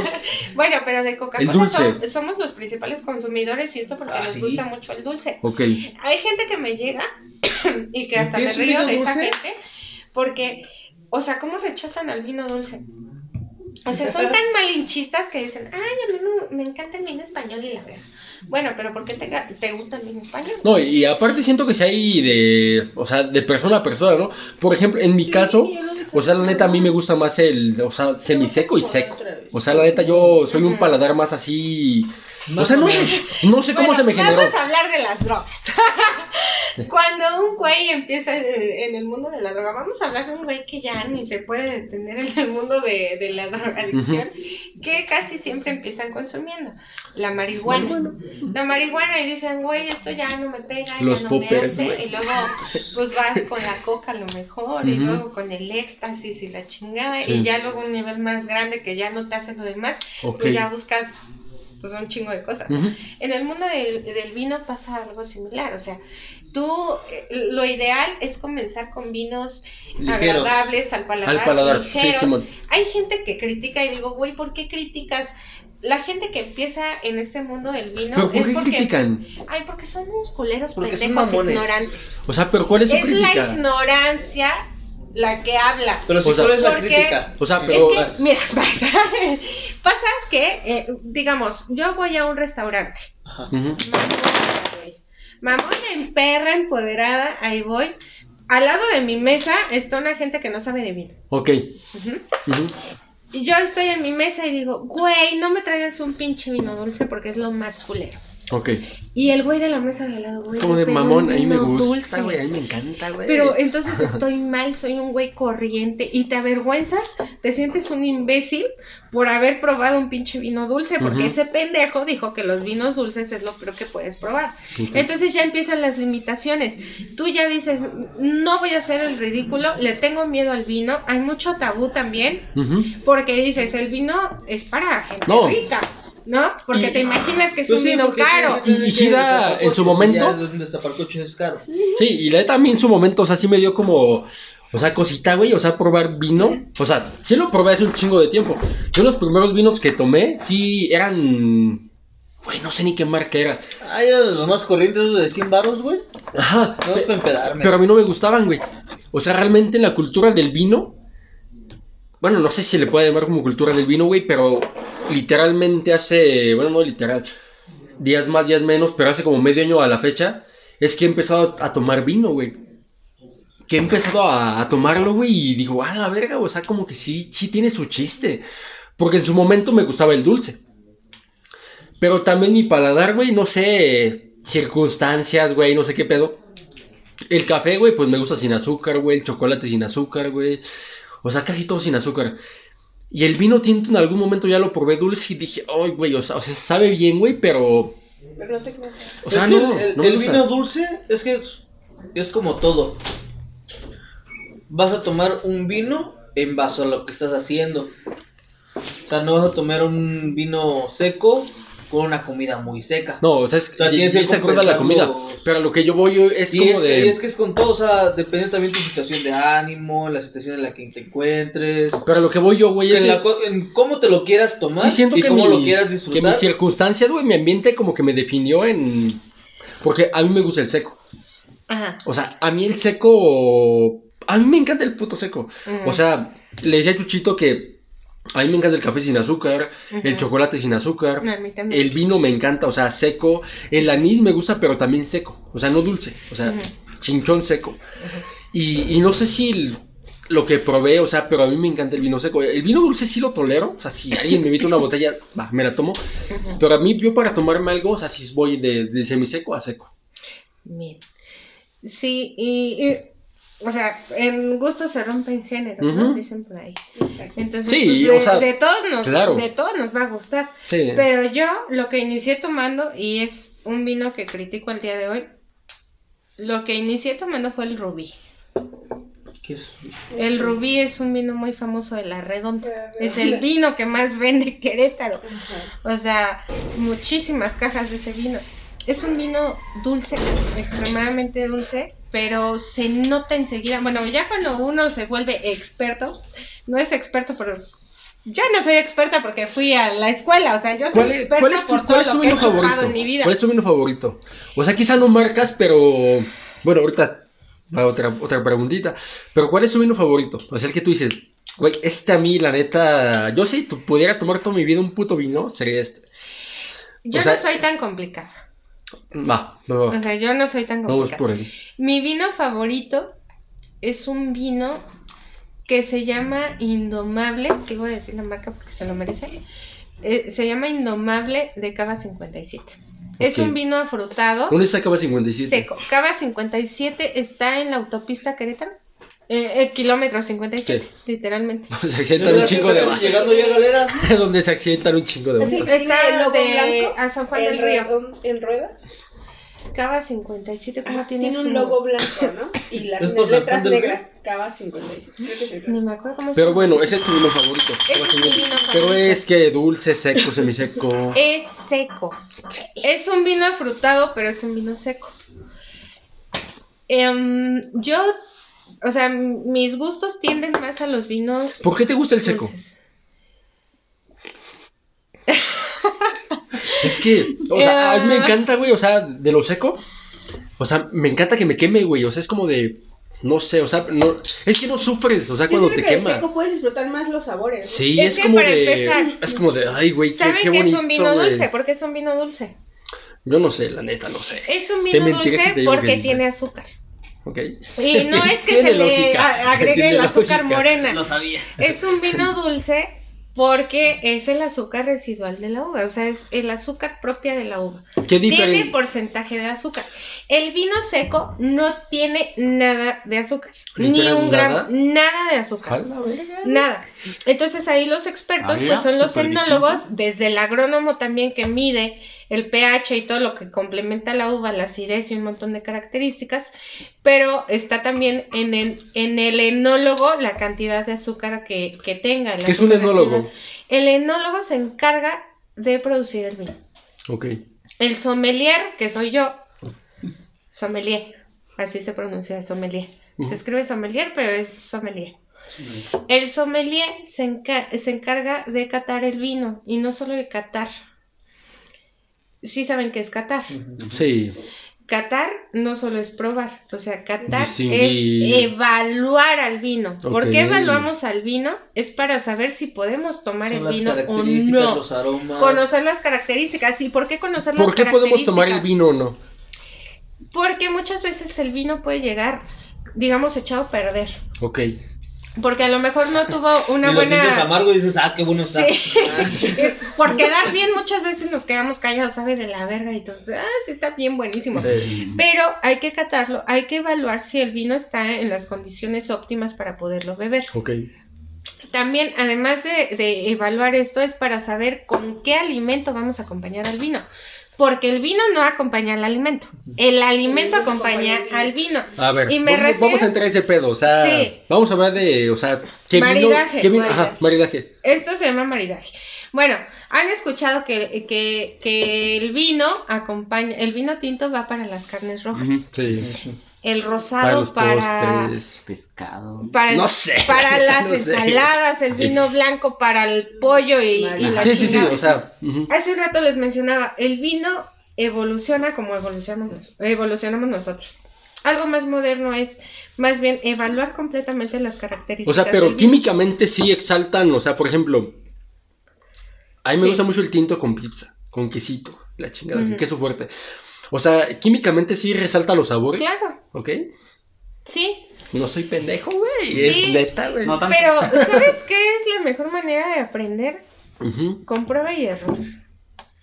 Bueno, pero de Coca-Cola somos los principales consumidores y esto porque Ah, nos ¿sí? gusta mucho el dulce. Ok. Hay gente que me llega y que ¿Y hasta me río de esa gente porque, o sea, ¿cómo rechazan al vino dulce? O sea, son tan malinchistas que dicen, ay, a mí me, me encanta el vino español y la verdad. Bueno, pero ¿por qué te, te gusta el vino español? No, y aparte siento que si hay de, o sea, de persona a persona, ¿no? Por ejemplo, en mi caso, o sea, la neta a mí me gusta más el, o sea, semiseco y seco. O sea, la neta yo soy un paladar más así, o Más sea, no o sé, no sé cómo se me generó. Vamos a hablar de las drogas. Cuando un güey empieza en, en el mundo de la droga, vamos a hablar de un güey que ya ni se puede detener en el mundo de, de la drogadicción, que casi siempre empiezan consumiendo la marihuana. La marihuana y dicen, güey, esto ya no me pega, Los ya no me poppers, hace. güey. Y luego, pues vas con la coca a lo mejor, y luego con el éxtasis y la chingada, Sí. y ya luego un nivel más grande que ya no te hace lo demás, Ok. pues ya buscas pues un chingo de cosas. En el mundo del, del vino pasa algo similar, o sea, tú, eh, lo ideal es comenzar con vinos Ligeros. agradables al paladar, Al paladar, sí, ligeros. Simón. Hay gente que critica y digo, güey, ¿por qué criticas? La gente que empieza en este mundo del vino Pero ¿por es porque, critican? ay, porque son unos culeros Porque pendejos ignorantes. O sea, pero ¿cuál es su Es la ignorancia la que habla. Pero si O sea, cuál es la porque- crítica. O sea, pero Es que, mira, pasa, pasa que, eh, digamos, yo voy a un restaurante Ajá. Mamona, en perra, empoderada, ahí voy. Al lado de mi mesa está una gente que no sabe de vino. Ok. Y yo estoy en mi mesa y digo, güey, no me traigas un pinche vino dulce porque es lo más culero. Ok. Y el güey de la mesa de al lado, güey. Es como de mamón, un a mí me gusta, dulce. güey, a mí me encanta, güey. Pero entonces estoy mal, soy un güey corriente y te avergüenzas, te sientes un imbécil por haber probado un pinche vino dulce, porque ese pendejo dijo que los vinos dulces es lo peor que puedes probar. Entonces ya empiezan las limitaciones. Tú ya dices, no voy a hacer el ridículo, le tengo miedo al vino, hay mucho tabú también, porque dices, el vino es para gente No. rica, ¿no? Porque Y- te imaginas que es Pues un sí, vino caro. Y- y en su momento- Ya es caro. Sí, y la neta a mí en su momento, o sea, sí me dio como, o sea, cosita, güey, o sea, probar vino. O sea, sí lo probé hace un chingo de tiempo. Yo los primeros vinos que tomé, sí eran, güey, no sé ni qué marca era. Ay, los más corrientes, esos de 100 baros, güey. Ajá. No es para empedarme. Pero a mí no me gustaban, güey. O sea, realmente en la cultura del vino, bueno, no sé si le puede llamar como cultura del vino, güey, pero literalmente hace, bueno, no literal, días más, días menos, pero hace como medio año a la fecha, es que he empezado a tomar vino, güey. Que he empezado a, a tomarlo, güey, y digo, ah, la verga, o sea, como que sí, sí tiene su chiste. Porque en su momento me gustaba el dulce. Pero también mi paladar, güey, no sé, circunstancias, güey, no sé qué pedo. el café, güey, pues me gusta sin azúcar, güey. El chocolate sin azúcar, güey. O sea, casi todo sin azúcar. Y el vino tinto en algún momento ya lo probé dulce y dije, ay, güey, o sea, o sea, sabe bien, güey, pero. Pero no te creas. O sea, Es que no. el, no el vino dulce es que es, como todo. Vas a tomar un vino en base a lo que estás haciendo. O sea, no vas a tomar un vino seco con una comida muy seca. No, o sea, es, O sea, y- tienes y que es acorde a la comida. Pero a lo que yo voy es Y como es, de. que, es que es con todo, o sea, depende también de tu situación de ánimo, la situación en la que te encuentres, Pero a lo que voy yo, güey, es en, la cómo te lo quieras tomar Sí, siento y que, cómo mis, lo quieras que mis disfrutar. circunstancias, güey, mi ambiente como que me definió en... Porque a mí me gusta el seco. Ajá. O sea, a mí el seco... A mí me encanta el puto seco. O sea, le decía a Chuchito que a mí me encanta el café sin azúcar, el chocolate sin azúcar, A mí también. el vino me encanta, o sea, seco. El anís me gusta, pero también seco. O sea, no dulce. O sea, chinchón seco. Y, y no sé si el- lo que probé, o sea, pero a mí me encanta el vino seco. El vino dulce sí lo tolero. O sea, si alguien me invita una botella, va, me la tomo. Pero a mí, yo para tomarme algo, o sea, si voy de, de semiseco a seco. Bien. Sí, y, y, o sea, en gusto se rompen géneros, ¿no? Ujú. Dicen por ahí. Exacto. Entonces, Sí, pues, o de, sea, de todos nos, claro. de todos nos va a gustar. Sí. Pero yo lo que inicié tomando, y es un vino que critico al día de hoy, lo que inicié tomando fue el rubí. ¿Qué es? El rubí es un vino muy famoso de la redonda. La Es el vino que más vende Querétaro. O sea, muchísimas cajas de ese vino. Es un vino dulce, extremadamente dulce, pero se nota enseguida. Bueno, ya cuando uno se vuelve experto, no es experto, pero ya no soy experta porque fui a la escuela. O sea, yo soy ¿Cuál es, experta cuál es tu, por cuál todo es tu lo que he vino chupado favorito? en mi vida. ¿Cuál es tu vino favorito? O sea, quizá no marcas, pero. Bueno, ahorita va otra, otra preguntita. Pero ¿cuál es tu vino favorito? O sea, el que tú dices, güey, este a mí, la neta. Yo si pudiera tomar toda mi vida un puto vino, sería este. Yo o sea- no soy tan complicada. Va, va, va. O sea, yo no soy tan complicada. por ahí. Mi vino favorito es un vino que se llama Indomable, sí voy a decir la marca porque se lo merece. Eh, se llama Indomable de Cava 57. Es Ok. un vino afrutado, ¿Dónde está Cava 57? seco. Cava 57 está en la autopista Querétaro. Eh, eh, kilómetro 57, literalmente. Donde se accidentan un chingo de Casi llegando ya a Galera. Donde se accidentan un chingo de vatos. el Está logo de blanco a San Juan en, del Río. redon- en rueda. Cava 57, ¿cómo Ajá, tiene, tiene su- un logo blanco, ¿no? Y las ¿Es por San letras negras. Cava 57. Creo que es el Ni me acuerdo cómo se Pero bueno, ese es tu vino favorito. Ese es mi vino Pero favorito. es que dulce, seco, semiseco. Es seco. Es un vino afrutado, pero es un vino seco. Em, yo, o sea, mis gustos tienden más a los vinos. ¿Por qué te gusta el seco? Es que, o sea, a mí me encanta, güey, o sea, de lo seco. O sea, me encanta que me queme, güey. O sea, es como de. No sé, o sea, no, es que no sufres, o sea, cuando te que el quema. seco puedes disfrutar más los sabores. ¿no? Sí, Es es, que como para de. empezar, es como de, ay, güey, qué, ¿Saben qué qué bonito. es un vino dulce? ¿Por qué es un vino dulce? Yo no sé, la neta, no sé. Es un vino dulce que porque tiene azúcar. Y no es que se le lógica, agregue el azúcar lógica. morena. Lo sabía. Es un vino dulce porque es el azúcar residual de la uva, o sea, es el azúcar propia de la uva. ¿Qué Tiene porcentaje de azúcar. El vino seco no tiene nada de azúcar, ni ¿Literal un nada? gramo, nada de azúcar. Nada. Entonces ahí los expertos, Ah, pues son los súper enólogos, desde el agrónomo también que mide el pH y todo lo que complementa la uva, la acidez y un montón de características, pero está también en el, en el enólogo la cantidad de azúcar que, que tenga. el ¿Qué es un enólogo? El enólogo se encarga de producir el vino. Ok. El sommelier, que soy yo, sommelier, así se pronuncia sommelier. Se escribe sommelier, pero es sommelier. El sommelier se, enca- se encarga de catar el vino y no solo de catar. Sí saben qué es catar. Sí. Catar no solo es probar, o sea, catar Distinguir. es evaluar al vino. ¿Por qué evaluamos al vino? Es para saber si podemos tomar Son el las vino o características, no. los aromas. Conocer las características. ¿Y por qué conocer las ¿Por qué podemos tomar el características? vino o no? Porque muchas veces el vino puede llegar, digamos, echado a perder. Ok. Porque a lo mejor no tuvo una y lo buena... amargo y dices, ah, qué bueno está. Sí. Por quedar bien muchas veces nos quedamos callados, sabe de la verga y todo. Ah, sí, está bien buenísimo. Pero hay que catarlo, hay que evaluar si el vino está en las condiciones óptimas para poderlo beber. ok. También, además de, de evaluar esto, es para saber con qué alimento vamos a acompañar al vino. Porque el vino no acompaña al alimento. El alimento acompaña al vino. A ver, Y me vamos, refiero- vamos a entrar a ese pedo, o sea, Sí. vamos a hablar de, o sea, ¿qué Maridaje, vino? ¿Qué vino? maridaje. Ajá, maridaje. Esto se llama maridaje. Bueno, han escuchado que, que, que el vino acompaña, el vino tinto va para las carnes rojas. Sí, el para rosado los para, postres. Pescado. para, el- No sé, para las no sé. ensaladas, el vino blanco para el pollo y, y la Sí, sí, sí, o sea. Hace un rato les mencionaba, el vino evoluciona como evolucionamos, evolucionamos nosotros. Algo más moderno es más bien evaluar completamente las características. O sea, pero químicamente sí exaltan, o sea, por ejemplo, a mí me Sí. gusta mucho el tinto con pizza, con quesito, la chingada, con queso fuerte. O sea, químicamente sí resalta los sabores. Claro, ¿Ok? sí, No soy pendejo, güey. Sí. Es neta, güey. No tanto. pero ¿sabes qué es la mejor manera de aprender? Ujú. Con prueba y error.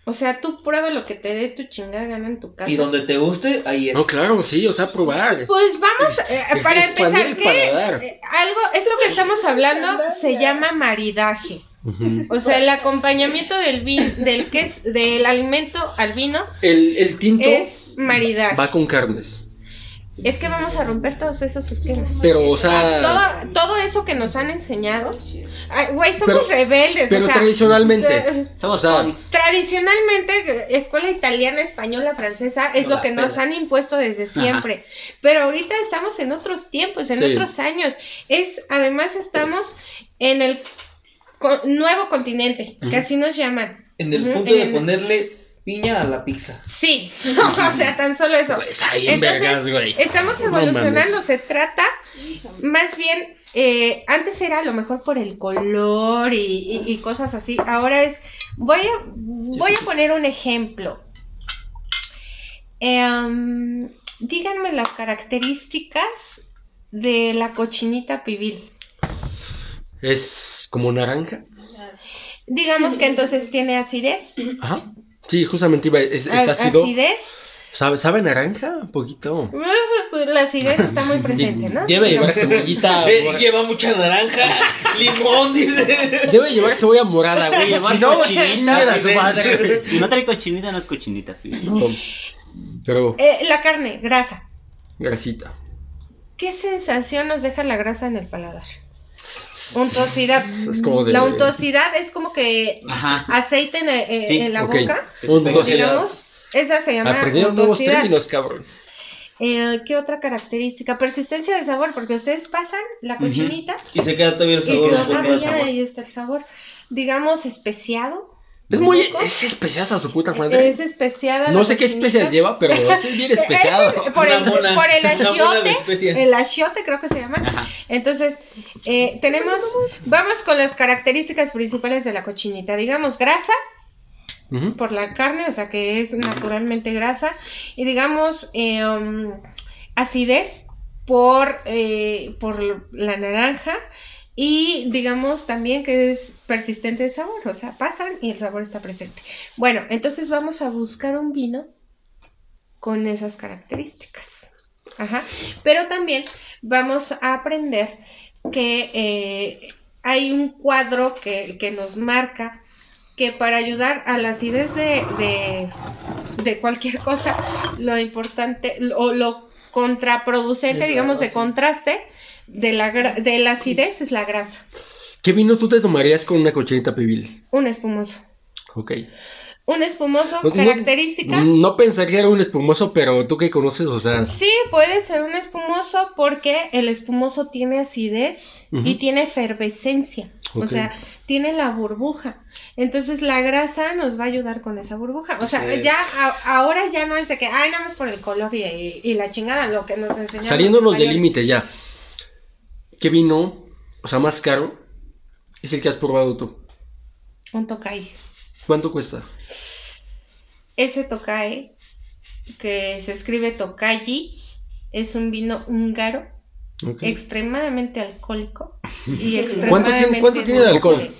O sea, tú prueba lo que te dé tu chingada gana en tu casa. Y donde te guste, ahí es. No, claro, sí, o sea, probar. Pues vamos, eh, Es- para empezar, paladar. Eh, algo, esto que estamos hablando se llama maridaje. O sea, el acompañamiento del vin, del es, del alimento al vino El, el tinto es maridaje. va con carnes. Es que vamos a romper todos esos esquemas. Pero, o sea, todo, todo eso que nos han enseñado. Ay, Güey, somos Pero- rebeldes. pero o sea, tradicionalmente. eh, Somos O sea, punks. Tradicionalmente, escuela italiana, española, francesa, es lo que nos han impuesto desde siempre. Pero ahorita estamos en otros tiempos, en Sí. otros años. Es, además, estamos en el nuevo continente, que así nos llaman. En el punto de en- ponerle piña a la pizza. Sí, o sea, tan solo eso. Está bien Entonces, vergas, güey. Estamos evolucionando, se trata más bien, eh, antes era a lo mejor por el color y, y- y cosas así, ahora es, voy a, voy a poner un ejemplo. Em, díganme las características de la cochinita pibil. Es como naranja. Digamos que entonces tiene acidez. Ajá. Sí, justamente iba, es, es ácido. Acidez. ¿Sabe, ¿Sabe naranja? Un poquito. Pues la acidez está muy presente, ¿no? Debe llevar cebollita. Eh, lleva mucha naranja, limón, dice. Debe llevar cebolla morada, güey. Llevar Si no, cochinita. Si no trae cochinita, no es cochinita. No. Pero, Eh, la carne, grasa. grasita. ¿Qué sensación nos deja la grasa en el paladar? Untuosidad. Es como de. La untuosidad es como que Ajá. aceite en, eh, Sí, en la boca, Untuosidad. digamos. Esa se llama Aprendieron nuevos untuosidad. términos, cabrón. Eh, ¿Qué otra característica? Persistencia de sabor, porque ustedes pasan la cochinita Y se queda todavía el y sabor. el todavía sabor. ahí está el sabor. Digamos especiado. Es muy. Es especial a su puta madre. Es especiada. No sé qué especias lleva, pero es bien especiado. ese- por, el, mona- por el achiote. El achiote creo que se llama. Ajá. Entonces, eh, tenemos, vamos con las características principales de la cochinita. Digamos, grasa por la carne, o sea que es naturalmente grasa. Y digamos, eh, um, acidez por, eh, por la naranja. Y digamos también que es persistente el sabor, o sea, pasan y el sabor está presente. Bueno, entonces vamos a buscar un vino con esas características. Ajá. Pero también vamos a aprender que eh, hay un cuadro que, que nos marca que para ayudar a la acidez de, de, de cualquier cosa, lo importante o lo contraproducente, digamos, de contraste de la, de la acidez es la grasa. ¿Qué vino tú te tomarías con una cochinita pibil? Un espumoso. Ok. Un espumoso, No- no- característica. No pensaría era un espumoso, pero tú que conoces, o sea. Sí, puede ser un espumoso porque el espumoso tiene acidez y tiene efervescencia, o sea, tiene la burbuja. Entonces la grasa nos va a ayudar con esa burbuja. O sea, Sí. ya a- ahora ya no es de que, ay, nada más por el color y, y la chingada, lo que nos enseñaron. Saliéndonos del límite ya. ¿Qué vino, o sea, más caro, es el que has probado tú? Un tokai. ¿Cuánto cuesta? Ese tokai, que se escribe tokayi, es un vino húngaro extremadamente alcohólico y ¿Cuánto tiene- extremadamente cuánto tiene de alcohol?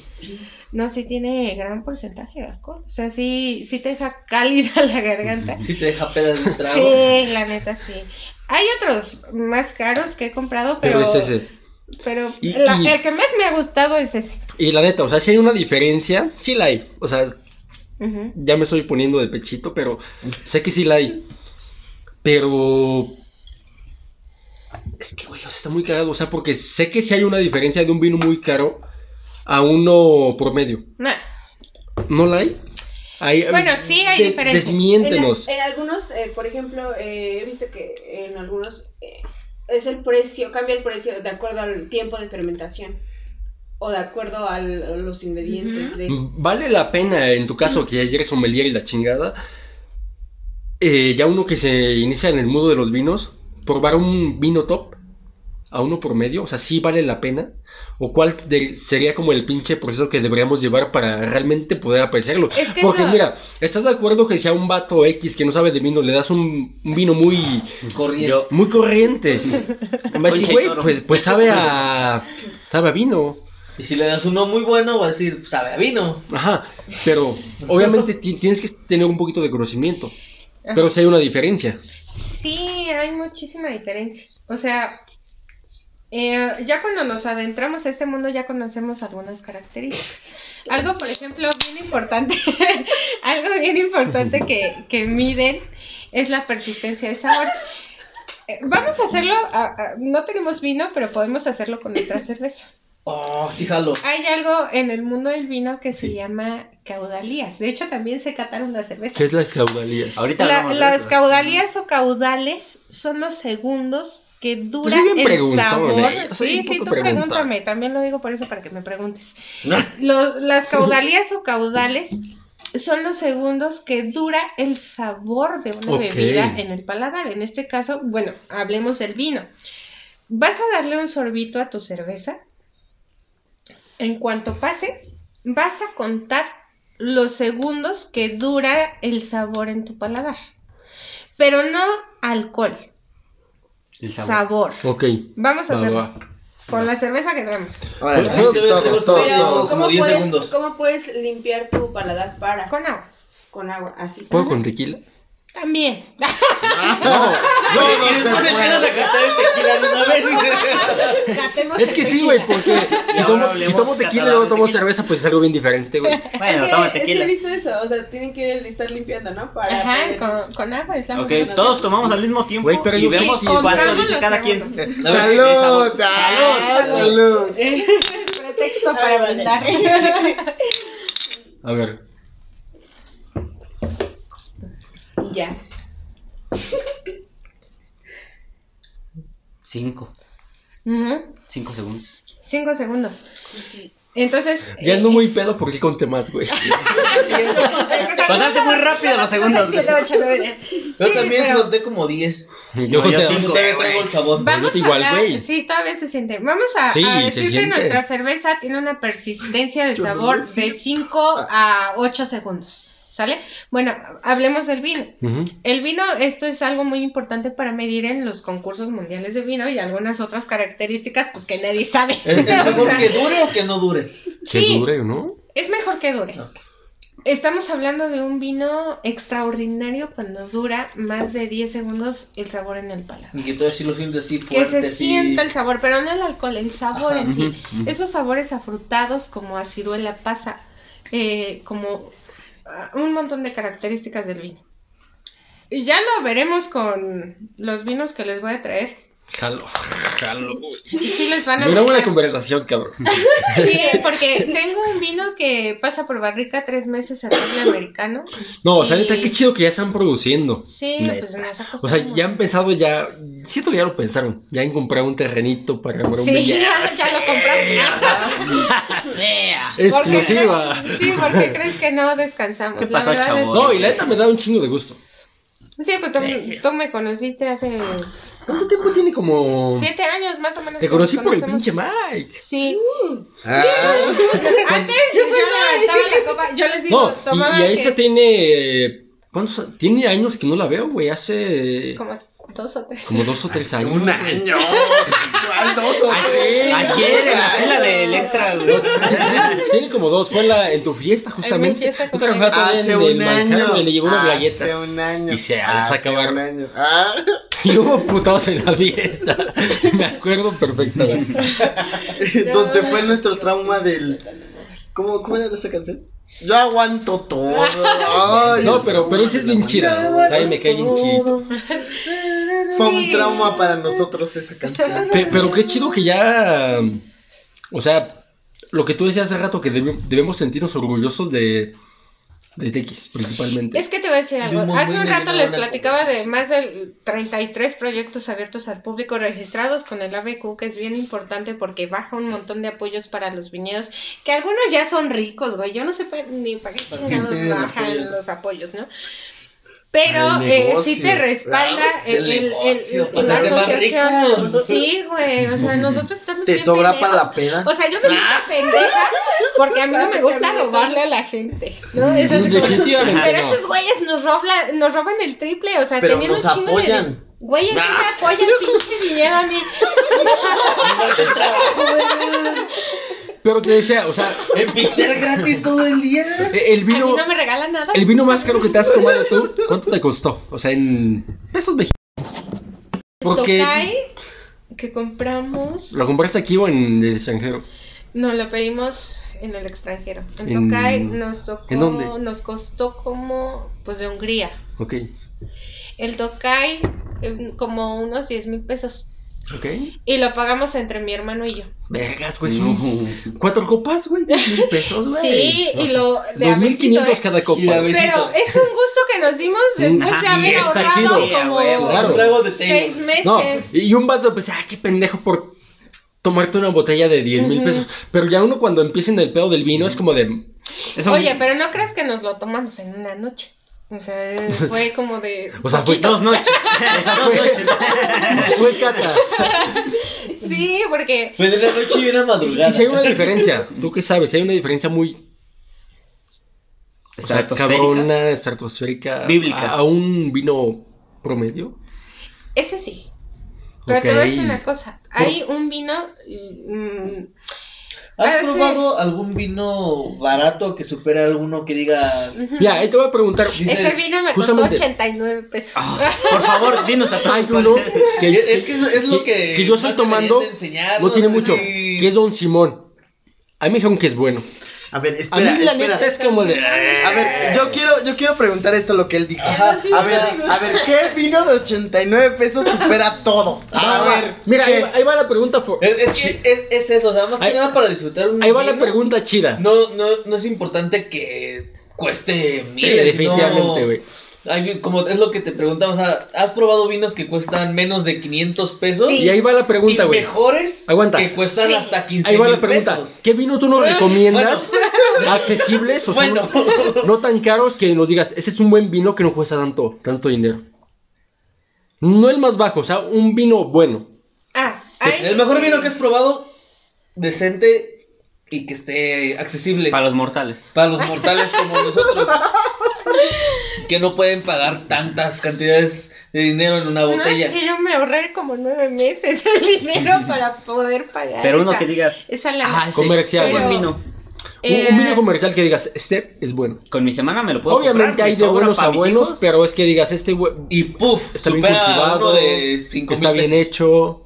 No, sí tiene gran porcentaje de alcohol. O sea, sí, sí te deja cálida la garganta. Si te deja pedas de trago. Sí, la neta sí. Hay otros más caros que he comprado, pero, Pero es ese. Pero Y- la- y- el que más me ha gustado es ese. Y la neta, o sea, si hay una diferencia, sí la hay. O sea, ya me estoy poniendo de pechito, pero sé que sí la hay. Pero. Es que, güey, o sea, está muy cagado. O sea, porque sé que sí hay una diferencia de un vino muy caro a uno promedio. Nah, ¿No la hay? Hay- Bueno, sí hay diferencia. Desmiéntenos. En, en algunos, eh, por ejemplo, eh, he visto que en algunos eh, es el precio, cambia el precio de acuerdo al tiempo de fermentación o de acuerdo al- a los ingredientes de... ¿Vale la pena, en tu caso, que ya eres sommelier y la chingada, eh, ya uno que se inicia en el mundo de los vinos, probar un vino top a uno por medio? O sea, ¿sí vale la pena? ¿O cuál de- sería como el pinche proceso que deberíamos llevar para realmente poder apreciarlo? Es que Porque no- mira, ¿estás de acuerdo que si a un vato X que no sabe de vino le das un, un vino muy, Corriente. Muy corriente? Va a decir, güey, toro". pues, pues sabe a... sabe a vino. Y si le das uno muy bueno, va a decir, sabe a vino. Ajá, pero obviamente ti- tienes que tener un poquito de conocimiento. Ajá. Pero sí hay una diferencia. Sí, hay muchísima diferencia. O sea, eh, ya cuando nos adentramos a este mundo ya conocemos algunas características. Algo, por ejemplo, bien importante, algo bien importante que, que miden es la persistencia de sabor. Eh, Vamos a hacerlo, a- a- no tenemos vino, pero podemos hacerlo con nuestra cerveza. Oh, sí, jalo. Hay algo en el mundo del vino que se Sí. llama caudalías. De hecho, también se cataron la cerveza. ¿Qué es la caudalías? ahorita La- las caudalías o caudales son los segundos que dura soy bien el sabor. eh, Sí, sí, tú preguntón. pregúntame. También lo digo por eso para que me preguntes. Lo- las caudalías o caudales son los segundos que dura el sabor de una bebida en el paladar. En este caso, bueno, hablemos del vino. Vas a darle un sorbito a tu cerveza. En cuanto pases, vas a contar los segundos que dura el sabor en tu paladar. Pero no alcohol, El sabor. sabor. Ok. Vamos a va, hacerlo va. con la cerveza que traemos. Órale, Pues, como ¿Cómo 10 puedes, segundos. ¿Cómo puedes limpiar tu paladar para? Con agua. Con agua, así. ¿Puedo con tequila? También. No, No, Y después no se empiezas puede. a cantar el tequila de una vez. y- Catemos es que sí, güey, porque si tomo, si tomo tequila y luego tomo tequila. cerveza, pues es algo bien diferente, güey. Bueno, es, toma que, es que tequila. he visto eso, o sea, tienen que estar limpiando, ¿no? Para Ajá, poder- con, con agua estamos Ok, todos tomamos al mismo tiempo Güey, pero y vemos cuánto dice cada quien. segundos. A ver, Salud, ah, Salud. salud. Pretexto para brindar. A ver. Ya. Cinco. Ujú, Cinco segundos. Cinco segundos. Entonces. Ya eh, ando muy pedo porque conté más, güey. Pasaste muy rápido los segundos. güey. Yo Sí, también se pero- noté como 10. Yo yo conté cinco. Todavía traigo el sabor. Vamos igual, güey. Sí, todavía se siente. Vamos a, Sí, a se decir que siente. nuestra cerveza tiene una persistencia de no sabor de siento. 5 a 8 segundos. ¿Sale? Bueno, hablemos del vino. El vino, esto es algo muy importante para medir en los concursos mundiales de vino y algunas otras características, pues que nadie sabe. ¿Es, es O mejor sea, que dure o que no dure? Que Sí. dure, ¿no? Es mejor que dure. Estamos hablando de un vino extraordinario cuando dura más de 10 segundos el sabor en el paladar. Y que todavía sí lo sientes así Que fuerte. se así. sienta el sabor, pero no el alcohol, el sabor Ajá. en sí. Esos sabores afrutados como a ciruela pasa, eh, como un montón de características del vino. Y ya lo veremos con los vinos que les voy a traer. Jalo, jalo. Y sí les van a Una buena conversación, cabrón. Sí, porque tengo un vino que pasa por barrica tres meses en roble americano. No, o sea, Y- neta, qué chido que ya están produciendo. Sí, Neta. pues nos ha O sea, ya han empezado ya. Siento que ya lo pensaron. Ya han comprado un terrenito para armar un Sí, viñedo. ya, ya lo compramos. Exclusiva. ¿Por qué crees- Sí, porque crees que no descansamos. ¿Qué pasó, es chavo? No, y la neta me da un chingo de gusto. Sí, pues tú, tú me conociste hace ¿Cuánto tiempo tiene como.? siete años más o menos. Te conocí por el pinche Mike. Sí. Ah, Antes yo levantaba la copa. Yo les digo, No, tomaba y, y a que- esa tiene. ¿Cuántos? Tiene años que no la veo, güey. Hace. como dos o tres. Como dos o tres años. Un año. ¿Cuál dos o tres? Ayer en la fila de Electra. Tiene como dos, fue en, la, en tu fiesta En mi justamente. fiesta todavía Hace un año. le llevó unas galletas. Hace un año. Y se las Hace acabaron. un año. Ah. Y hubo putados en la fiesta. Me acuerdo perfectamente. Donde fue nuestro trauma del. ¿Cómo, cómo era esa canción? Yo aguanto todo. Ay, No, pero, pero ese es bien chida. O sea, ahí me cae bien chido. Fue un trauma para nosotros esa canción. Pe- Pero qué chido que ya. O sea, lo que tú decías hace rato, que debe- debemos sentirnos orgullosos de. De TX, principalmente. Es que te voy a decir De algo. un Hace un rato les platicaba de más de 33 proyectos abiertos al público registrados con el ABQ, que es bien importante porque baja un montón de apoyos para los viñedos, que algunos ya son ricos, güey. Yo no sé pa- ni para qué ¿Para qué chingados bajan los apoyos, ¿no? Pero El eh, sí te respalda Claro, es el, el el- negocio, el- pues, la es asociación. Sí, güey. O sea, nosotros estamos ¿Te bien sobra para pendejos. la peda? O sea, yo me siento pendeja porque a mí no me gusta robarle a la gente, ¿no? Es así como- Definitivamente Pero no. esos güeyes nos, robla- nos roban el triple, o sea, Pero teniendo nos un chingo apoyan. de... Güey, ¿en qué me apoya el pinche viñedo a mí? Pero te decía, o sea, En pistear gratis todo el día. el A mí vino. no me regala nada. El vino más caro que te has tomado tú, ¿cuánto te costó? O sea, en pesos mexicanos. Porque Tokai que compramos... lo compraste aquí o en el extranjero. No, lo pedimos en el extranjero. En En- Tokai nos tocó... ¿en dónde? Nos costó como... Pues de Hungría. Ok, El Tokai eh, como unos 10 mil pesos. Ok. Y lo pagamos entre mi hermano y yo. Vergas, güey, son cuatro copas, güey, diez mil pesos, güey. Sí, O y lo de Dos mil quinientos abecito, ¿eh? cada copa. Pero es un gusto que nos dimos después de Ajá, haber ahorrado chido. Como. Claro. Un trago de seis meses. No, y un vato, pues, ah, qué pendejo por tomarte una botella de 10 mil pesos. Pero ya uno cuando empieza en el pedo del vino es como de. Eso- Oye, pero no crees que nos lo tomamos en una noche. O sea, fue como de. O sea, fue Dos noches. O sea, Dos fue, noches. fue cata. Sí, porque. Fue de una noche y una madrugada. y si hay una diferencia, tú qué sabes, hay una diferencia muy Estratosférica. cabrona, estratosférica, Bíblica. A, a un vino promedio. Ese sí. Pero te voy a decir una cosa. Hay un vino. mm, ¿Has Ah, sí. probado algún vino barato que supera alguno que digas? Mira, ahí te voy a preguntar. Dices, Ese vino me justamente- costó 89 pesos. Ah, por favor, dinos a todos Hay uno que, Es que eso es lo que, que yo estoy tomando, no tiene mucho, decir, que es Don Simón. A mí me dijeron que es bueno. A ver, A espera, mí la espera. neta es como de... A ver, yo quiero, yo quiero preguntar esto lo que él dijo. Ajá, a ver, a ver, ¿qué vino de 89 pesos supera todo? A Va, va. ver, Mira, ahí va, ahí va la pregunta. for- Es, es que es, es eso, o sea, más Ahí- que nada para disfrutar un Ahí va la pregunta chida. No, no, no es importante que cueste Sí, miles, definitivamente, sino- güey. Hay, como es lo que te preguntaba, o sea, ¿has probado vinos que cuestan menos de 500 pesos? Sí. Y ahí va la pregunta, y güey. mejores Aguanta. que cuestan Sí. hasta 15 Ahí va la mil pregunta. pesos. ¿Qué vino tú nos recomiendas? Accesibles, o Bueno. no, no tan caros que nos digas, ese es un buen vino que no cuesta tanto, tanto dinero. No el más bajo, o sea, un vino bueno. Ah, El mejor vino que has probado, decente y que esté accesible Para los mortales. para los mortales como nosotros. que no pueden pagar tantas cantidades de dinero en una No, botella. es que yo me ahorré como nueve meses el dinero para poder pagar. Pero uno esa- que digas, Esa la ah, Comercial. Pero- vino. Eh, Un, vino comercial que digas, este es bueno. Con mi semana me lo puedo Obviamente comprar, hay de buenos a buenos, pero es que digas, este Y puff, está bien cultivado, uno de 5 está bien hecho.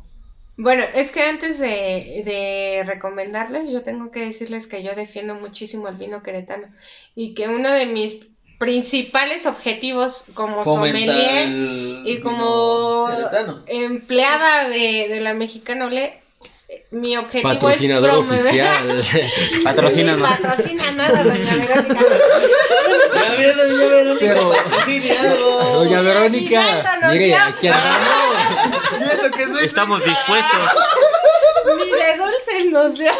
Bueno, es que antes de, de recomendarles, yo tengo que decirles que yo defiendo muchísimo el vino queretano y que uno de mis principales objetivos como sommelier y como empleada de, de la Mexicana Olé, eh, mi objetivo Patrocinador es promover... oficial. Patrocínanos. Ni patrocina nada, doña Verónica. Doña Verónica, Pero-. Doña Verónica, mire, aquí andamos. Estamos dispuestos. Ni de dulces nos dio.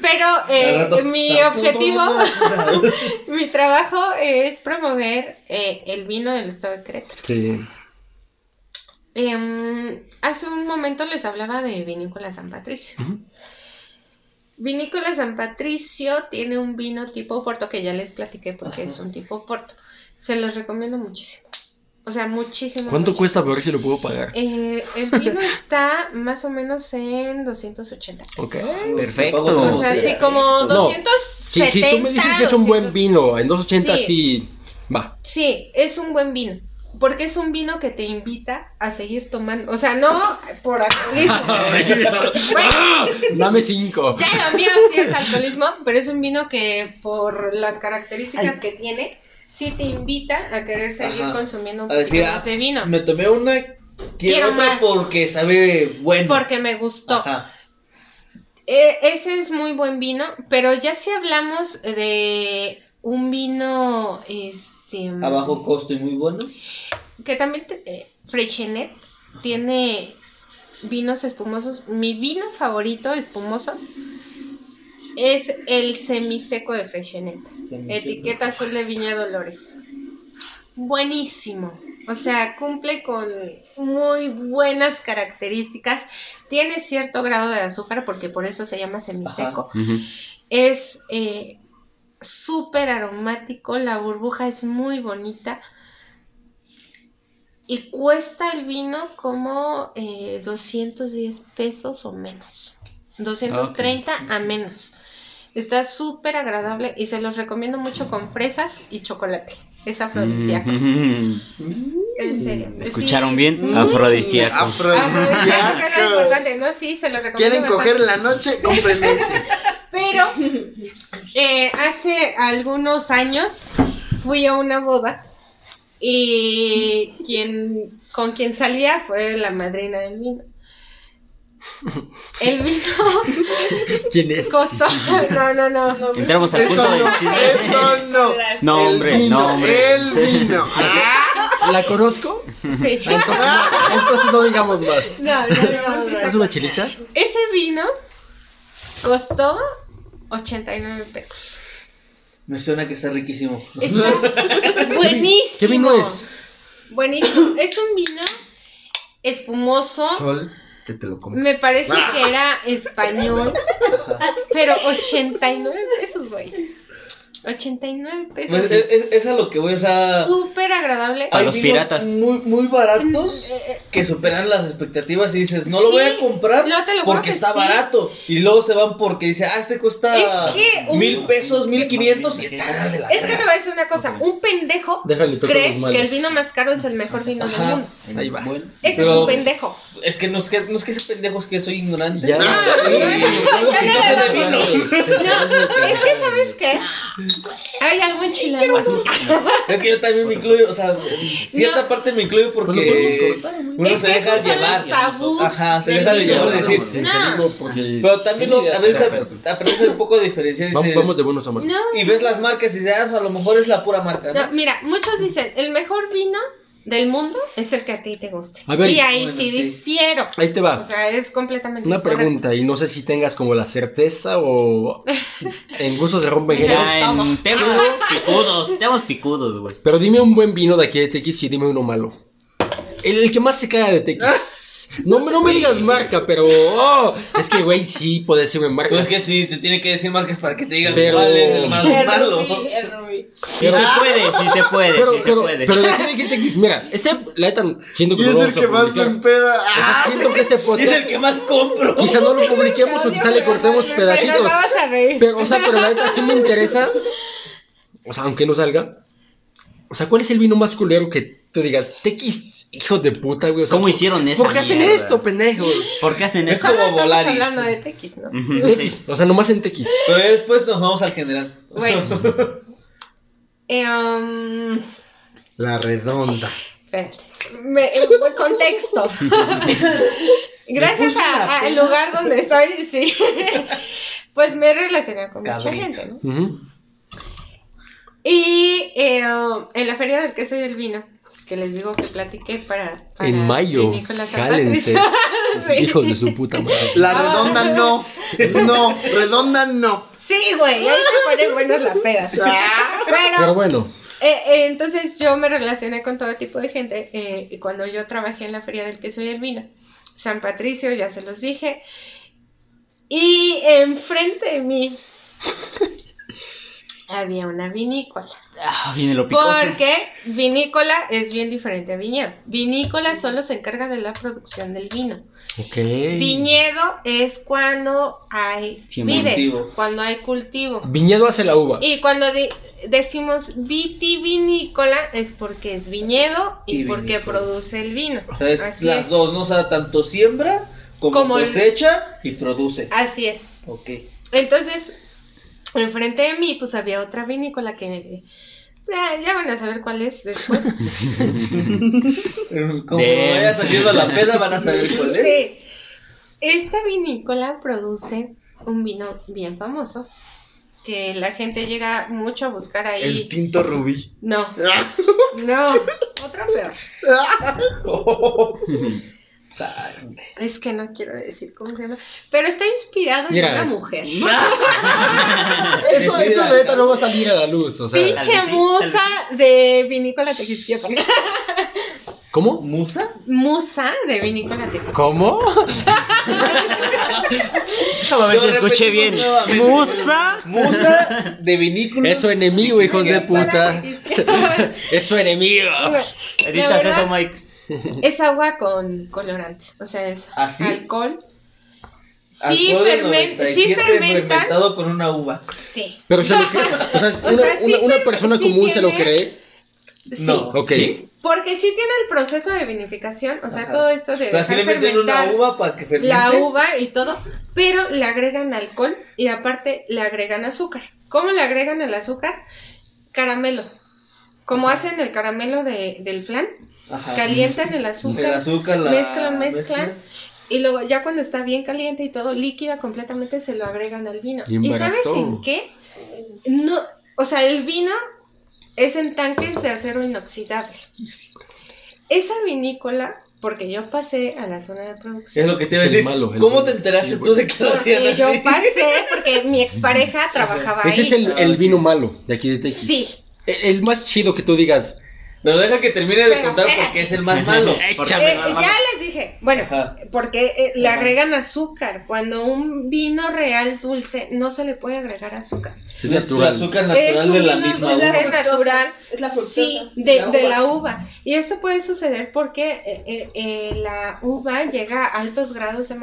Pero eh, rato- mi objetivo, mi trabajo es promover eh, el vino del estado de Querétaro. Sí. Em, hace un momento les hablaba de Vinícola San Patricio. Vinícola San Patricio tiene un vino tipo Porto que ya les platiqué porque es un tipo Porto. Se los recomiendo muchísimo. O sea, muchísimo. ¿Cuánto muchísimo. cuesta? Para ver si lo puedo pagar. Eh, el vino está más o menos en 280 pesos. Ok. Perfecto. O sea, sí, como No, 270. Si, si tú me dices que es un buen 200. vino, en 280 Sí. sí, va. Sí, es un buen vino. Porque es un vino que te invita a seguir tomando. O sea, no por alcoholismo. Bueno, Dame 5. ya lo mío sí es alcoholismo, pero es un vino que por las características que tiene, sí te invita a querer seguir Ajá. consumiendo un poquito más de vino. Me tomé una, quiero, Quiero otra más. porque sabe bueno. Porque me gustó. Ajá. Eh, ese es muy buen vino, pero ya si hablamos de un vino, este... A bajo costo y muy bueno. que también eh, Freixenet tiene vinos espumosos. Mi vino favorito espumoso es el semiseco de Freixenet. Etiqueta azul de Viña Dolores. Buenísimo. O sea, cumple con muy buenas características. Tiene cierto grado de azúcar porque por eso se llama semiseco. Es eh, súper aromático, la burbuja es muy bonita. Y cuesta el vino como eh, 210 pesos o menos. 230 a menos. Está súper agradable y se los recomiendo mucho con fresas y chocolate. Es afrodisíaco. Ujú. En serio. ¿Escucharon Sí. bien? Mm. Afrodisíaco. Afrodisíaco es lo Afrodisíaco. importante, ¿no? Sí, se los recomiendo. ¿Quieren bastante. coger en la noche? Compren ese. Pero eh, hace algunos años fui a una boda y quien con quien salía fue la madrina del vino. El vino ¿Quién es? costó. No, no, no. Entramos al punto del no, chisme. eso no. No, El hombre, vino, no, hombre. El vino. Ah, ¿La conozco? Sí. Ah, Entonces no, entonces no digamos más. No, no, no, no. ¿Es una chelita? Ese vino costó 89 pesos. Me suena que está riquísimo. Está buenísimo. ¿Qué vino es? Buenísimo. Es un vino espumoso. Sol, que te lo compro. Me parece que era español. Pero 89 pesos, güey. 89 Pues, pesos. es, es- es a lo que voy, o sea. Súper agradable. Hay los piratas. Muy, muy baratos Eh, eh, que superan las expectativas y dices, no lo voy a comprar no, te lo juro porque que está sí. barato. Y luego se van porque dice, ah, este cuesta Es que un- mil pesos, mil quinientos y está de la Es que te voy a decir una cosa. Un pendejo Déjale cree que el vino más caro es el mejor vino del mundo. Ahí va. Bueno, Ese Pero- es un pendejo. Es que no es que, no es que ese pendejo es que soy ignorante. Ya. No, no, no, no, no. Hay algo en Chilango. Es que yo también me incluyo, o sea, cierta No. parte me incluyo porque uno Es se deja llevar. Ajá, se deja de llevar de decir. No. Pero también lo, a veces aprendes un poco de diferencia. Dices, vamos de buenos a malos. No, Y ves las marcas y dices, ah, a lo mejor es la pura marca. ¿no? no, mira, muchos dicen, el mejor vino del mundo es el que a ti te guste. A ver, y ahí bueno, sí, sí. difiero. Ahí te O va. sea, es completamente Una pregunta, y no sé si tengas como la certeza o en gustos se rompen géneros. en temas picudos, temas picudos, güey. Pero dime un buen vino de aquí de TX y dime uno malo. El, el que más se caga de TX. No, me- no me digas marca, pero. oh, es que, güey, sí puede ser en marca. Pues es que sí, te tiene que decir marcas para que te digan Pero- cuál es el más El malo. rubí, el rubí. Sí se puede, sí se puede, Pero, sí se pero, puede. pero aquí de TX, mira, este, la neta, siento que Y es el que más me empeda. Ah, siento que este Y es el podcast, que más compro. quizá no lo publiquemos o quizá le cortemos Pero pedacitos. vas a reír. Pero, o sea, pero la neta sí me interesa. O sea, aunque no salga. O sea, ¿cuál es el vino más culero que tú digas, TX, hijo de puta, güey? O sea, ¿Cómo ¿por- hicieron eso? ¿Por qué hacen esto, pendejos? ¿Por qué hacen Es eso? como Solo estamos hablando de Tequis, ¿no? TX, o sea, nomás en TX. Pero ya después nos vamos al general. Bueno. Eh, um, La redonda. espérate. Me, eh, contexto. Gracias a- al lugar donde estoy, sí. Pues me he relacionado con mucha gente, ¿no? Y eh, en la feria del queso y el vino, que les digo que platiqué para, para En mayo, jálense. Sí. Hijos de su puta madre. La redonda no. No, redonda no. Sí, güey, ahí se ponen buenas las pedas. Ah, Pero Pero bueno, Eh, eh, entonces yo me relacioné con todo tipo de gente eh, y cuando yo trabajé en la Feria del Queso y el Vino. San Patricio, ya se los dije. Y enfrente de mí había una vinícola. Ah, viene lo picoso. Porque vinícola es bien diferente a viñedo. Vinícola solo se encarga de la producción del vino. Ok. Viñedo es cuando hay vides, Cultivo. cuando hay cultivo. Viñedo hace la uva. Y cuando di- decimos vitivinícola es porque es viñedo y, Y porque vinícola. produce el vino. O sea, es Así las es. dos, ¿no? O sea, tanto siembra como, Como el- cosecha y produce. Así es. Ok. Entonces, enfrente de mí, pues había otra vinícola que ah, ya van a saber cuál es después. Como Bien. vaya saliendo la peda, van a saber cuál es. Sí. Esta vinícola produce un vino bien famoso que la gente llega mucho a buscar El ahí. tinto rubí. No, no, otra peor. Sangre. Es que no quiero decir cómo se llama, pero está inspirado Mira. en una mujer. Eso, esto la neta no va a salir a la luz. O sea, Pinche sí, musa de vinícola tequisquiapan. ¿cómo? ¿Musa? Musa de vinícola tequisquiapan. ¿Cómo? Déjame ver si escuché bien. Musa. Musa de vinícola. Es su enemigo, hijos de puta. Es su enemigo. Editas eso, Mike. Es agua con colorante, o sea, es ¿Ah, sí? alcohol. Sí, Alcohol fermen- sí 97 fermentan. fermentado con una uva. Sí. Pero se lo cree. O sea, O una, sea, sí, una- una pero persona sí común se lo cree. Sí. No. Ok. ¿Sí? Porque sí tiene el proceso de vinificación, o sea, Ajá. todo esto de O sea, sí le dejar meten una uva para que fermente. la uva y todo, pero le agregan alcohol y aparte le agregan azúcar. ¿Cómo le agregan el azúcar? Caramelo. Como hacen el caramelo de, del flan, Ajá. calientan el El azúcar azúcar la mezclan, mezclan. y luego ya cuando está bien caliente y todo líquida completamente se lo agregan al vino. ¿Y sabes en qué? No, o sea, el vino es en tanques de acero inoxidable. Esa vinícola, porque yo pasé a la zona de producción. Es lo que te iba a decir. malo, ¿Cómo te enteraste tú de que lo hacían Porque yo así? pasé, porque mi expareja trabajaba ahí. Ese es el, el vino malo de aquí de Tequis. Sí, El, el más chido que tú digas. Pero deja que termine de Pero contar espérate. porque es el más malo. Eh, ya les dije, bueno, Ajá. porque eh, le Ajá. agregan azúcar. Cuando un vino real dulce no se le puede agregar azúcar. Es Es natural. el azúcar Es natural de la misma uva. fructosa, natural. es la fructosa Sí, de de, la de uva. la uva. Y esto puede suceder porque eh, la uva llega a altos grados de,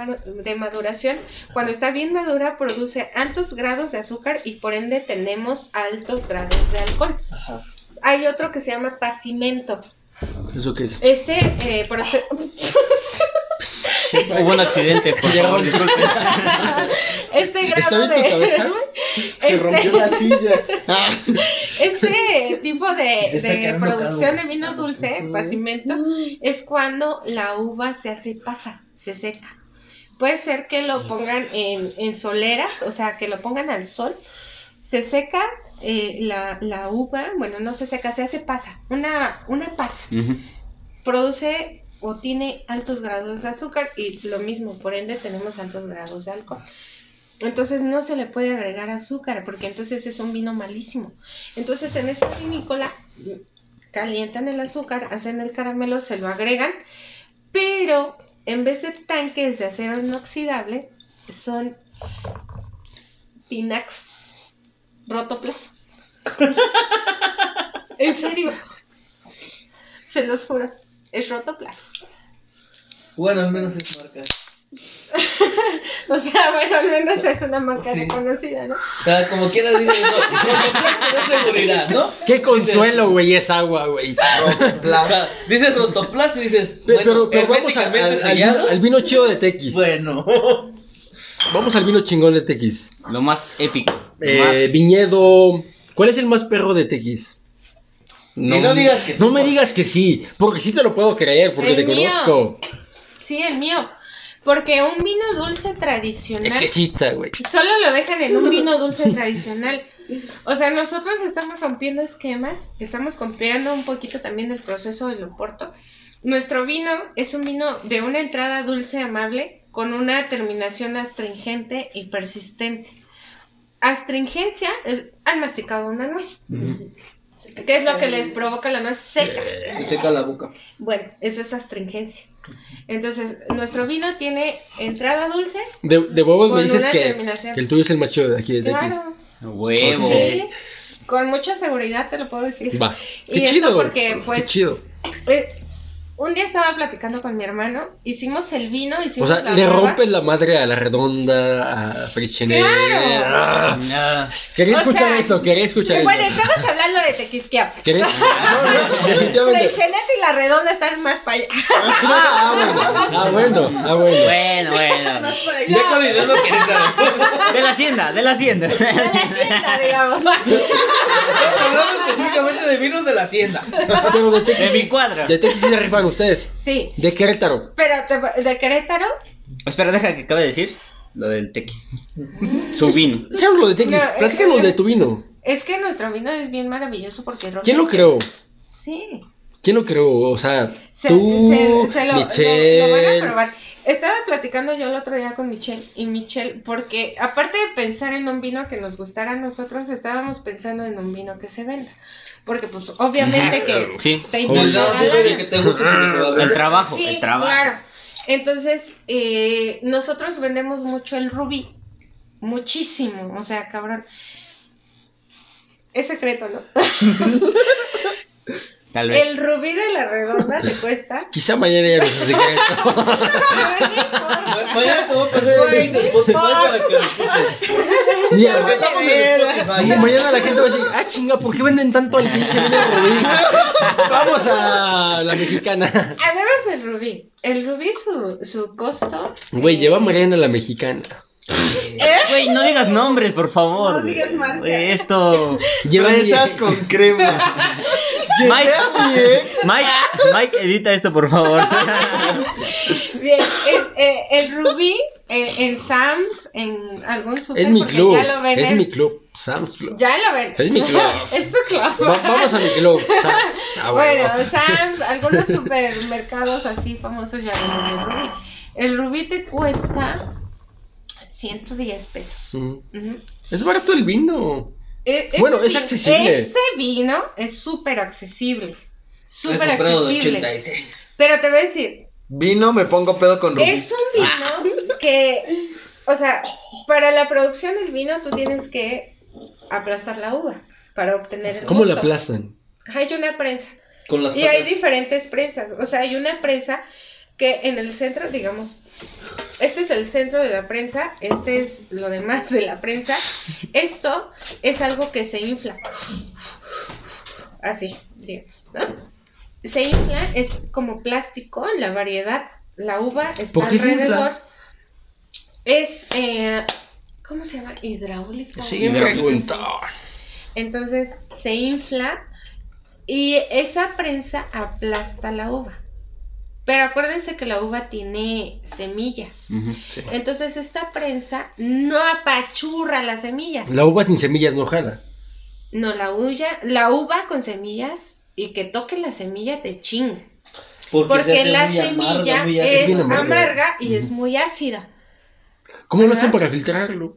de maduración. Cuando está bien madura produce altos grados de azúcar y por ende tenemos altos grados de alcohol. Ajá. Hay otro que se llama pacimento. ¿Eso qué es? Este, eh, por hacer- Hubo un accidente, por favor, disculpen. este ¿Está grado tu cabeza? de... Se Este- rompió la silla. Este tipo de, de producción calvo. de vino dulce, pacimento, es cuando la uva se hace pasa, se seca. Puede ser que lo pongan en, en soleras, o sea, que lo pongan al sol, se seca eh, la, la uva, bueno, no se seca, se hace pasa, una, una pasa. Produce o tiene altos grados de azúcar y lo mismo, por ende tenemos altos grados de alcohol. Entonces no se le puede agregar azúcar porque entonces es un vino malísimo. Entonces en esta vinícola calientan el azúcar, hacen el caramelo, se lo agregan, pero en vez de tanques de acero inoxidable son tinacos, rotoplas. en serio, se los juro, es rotoplas. Bueno, al menos es marca. O sea, bueno, al menos es una marca Sí. reconocida, ¿no? O sea, como quieras dices, no, Rotoplas seguridad, ¿no? Qué consuelo, güey, es agua, güey. O Bla. sea, dices Rotoplas y dices, bueno, pero pero vamos al, al- vino, al vino chido de Tequis. Bueno. Vamos al vino chingón de Tequis. Lo más épico. Lo Eh, más- viñedo. ¿Cuál es el más perro de Tequis? y no digas que No me digas que sí, porque sí te lo puedo creer, porque El te mío. conozco. Sí, el mío. Porque un vino dulce tradicional Es que sí está, güey. solo lo dejan en un vino dulce tradicional. O sea, nosotros estamos rompiendo esquemas, estamos copiando un poquito también el proceso del oporto. Nuestro vino es un vino de una entrada dulce amable con una terminación astringente y persistente. Astringencia es, han masticado una nuez. ¿Qué es lo que les provoca la nuez seca? Se seca la boca. Bueno, eso es astringencia. Entonces, nuestro vino tiene entrada dulce De, de huevos me dices que, el tuyo es el más chido de aquí de Tequis. Claro. Huevo. Sí. Con mucha seguridad te lo puedo decir. Va. Y Qué esto chido. porque, pues, Qué chido. Eh, un día estaba platicando con mi hermano, hicimos el vino, O hicimos sea, la le rompes la madre a la redonda, a Frictionet. ¡Claro! Ah, Ah, Quería O escuchar sea, eso, quería escuchar Bueno, eso. estamos hablando de Tequisquiapan. ¿Querés? No, definitivamente. Y la redonda están más para allá. Ah, bueno. Ah, bueno. Ah, bueno. bueno, bueno. Ya coordinando Querétaro. De la hacienda, de la hacienda. De la hacienda, digamos. Estamos hablando específicamente de vinos de la hacienda. Pero de De mi cuadra. De Tequis se rifan ustedes. Sí, De Querétaro. pero te- de Querétaro. Espera, deja que acabe de decir lo del tequis. Su vino. De Tequis. No, eh, Platícanos eh, de tu vino. Es que nuestro vino es bien maravilloso porque rompe- ¿Quién lo creó? Sí. ¿Quién lo creó? O sea, Se, tú, se- se lo, lo- Michelle. lo van a probar. Estaba platicando yo el otro día con Michelle y Michelle, porque aparte de pensar en un vino que nos gustara a nosotros, estábamos pensando en un vino que se venda. Porque pues obviamente que Sí. te de que guste a El trabajo, Sí, el trabajo. claro. Entonces, eh, nosotros vendemos mucho el rubí. Muchísimo. O sea, cabrón. Es secreto, ¿no? Tal vez. El rubí de la redonda te cuesta. Quizá mañana ya no se secreto. Ma- Mañana te voy a pasar el link de Spotify para que lo escuches. Mira, Porque estamos en Spotify. ma- mañana la gente va a decir, ah, chinga, ¿por qué venden tanto al pinche vino rubí? Vamos a la mexicana. Además el rubí. El rubí, su, su costo. Güey, eh, lleva a Mariana la mexicana. Güey, no digas nombres, por favor. No digas marca. Güey, esto. Fresas con crema. Mike, Mike, Mike, edita esto, por favor. Bien, el, eh, el rubí eh, en Sam's, en algún super. Es mi club. Ya lo. Es mi club. Sam's Club. Ya lo ven. Es mi club. es tu club. Va- vamos a mi club. Sam- Ah, Bueno, bueno. Sam's, algunos supermercados así famosos ya venden el rubí. El rubí te cuesta 110 pesos. Es barato el vino. E- ese Bueno, es accesible. Ese vino es súper accesible. Súper accesible. 86. Pero te voy a decir, Vino, me pongo pedo con Rubí. es un vino que, o sea, para la producción del vino tú tienes que aplastar la uva para obtener el ¿Cómo la aplastan? Hay una prensa. Con las Y hay diferentes prensas. O sea, hay una prensa que en el centro, digamos, este es el centro de la prensa, este es lo demás de la prensa. Esto es algo que se infla. Así, digamos, ¿no? Se infla, es como plástico, la variedad, la uva está alrededor. Es, eh, ¿cómo se llama? Hidráulica. Sí. Entonces se infla y esa prensa aplasta la uva. Pero acuérdense que la uva tiene semillas. Sí. Entonces esta prensa no apachurra las semillas. La uva sin semillas no jala. No, la uva, la uva con semillas y que toque la semilla te chinga. Porque, Porque la muy amarga, semilla es amarga. amarga y es muy ácida. ¿Cómo lo hacen para filtrarlo?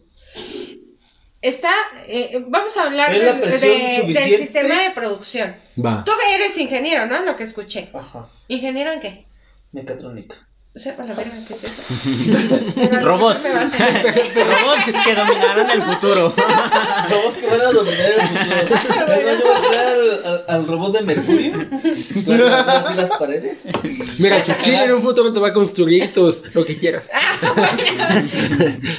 Está, eh, vamos a hablar ¿Es la del- de- sistema de producción. Va. Tú que eres ingeniero, ¿no? Lo que escuché. Ajá, ¿Ingeniero en qué? Mecatrónica. Sepa la verga, ¿qué es eso? Robots. Robots que dominarán el futuro. Robots que van a dominar el futuro. Más, yo voy a al, al- al robot de Mercurio. Van a hacer así las paredes. Mira, Chuchín en un futuro te va a construir tus, lo que quieras.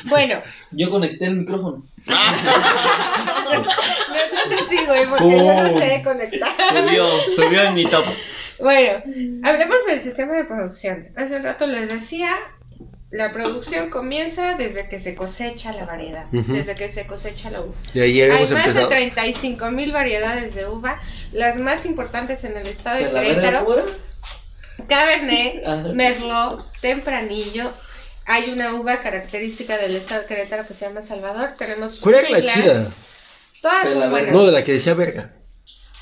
Bueno, Yo conecté el micrófono. no sé si, güey, porque yo no sé conectar. Subió, subió en mi top. Bueno, hablemos del sistema de producción. Hace un rato les decía, la producción comienza desde que se cosecha la variedad, Ujú. desde que se cosecha la uva. Y ahí Hay más empezado. de 35 mil variedades de uva, las más importantes en el estado de ¿De la verga Querétaro. Cabernet, Ajá. Merlot, Tempranillo. Hay una uva característica del estado de Querétaro que se llama Salvador. Tenemos ¿Cuál era la chida? Todas son buenas. No, de la que decía verga.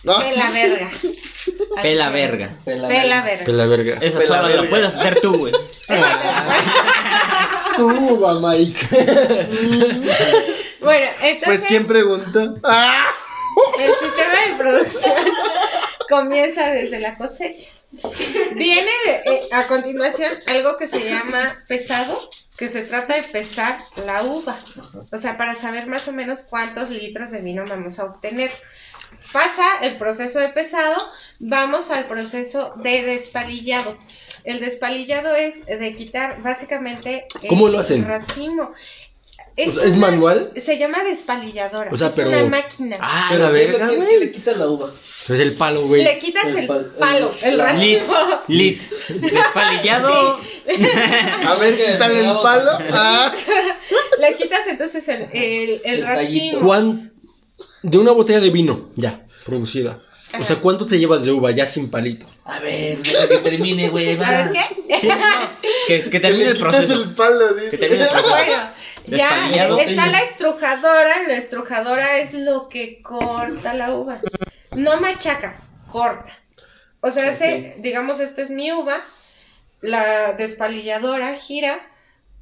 No. Pela verga. Pela verga. Pela Pela verga. verga. De la verga. Eso Pela solo verga. lo puedes hacer tú, güey. Tú, va, Mike. Bueno, entonces Pues, ¿quién pregunta? ¡Ah! el sistema de producción comienza desde la cosecha. Viene de- eh, a continuación algo que se llama pesado que se trata de pesar la uva. O sea, para saber más o menos cuántos litros de vino vamos a obtener. Pasa el proceso de pesado, vamos al proceso de despalillado. El despalillado es de quitar básicamente ¿Cómo el lo hacen? racimo. O sea, ¿Es manual? Se llama despalilladora. O sea, es pero- una máquina. Ah, Pero la ¿qué es verga, que le quita la uva? Es el palo, güey. Le quitas El el, pal- el- palo, el, la- Lit, racimo. lit, despalillado. A ver, se el palo. Ah. Le quitas entonces el, el, el El racimo. ¿Cuán... De una botella de vino, ya, producida. O sea. ¿cuánto te llevas de uva ya sin palito? A ver, deja que termine, güey. A ver, ¿qué? Sí, no, que, termine el proceso. el palo, dice. Que termine el proceso. Bueno, ya está la estrujadora. La estrujadora es lo que corta la uva. No machaca, corta. O sea, hace, digamos, esta es mi uva. La despalilladora gira,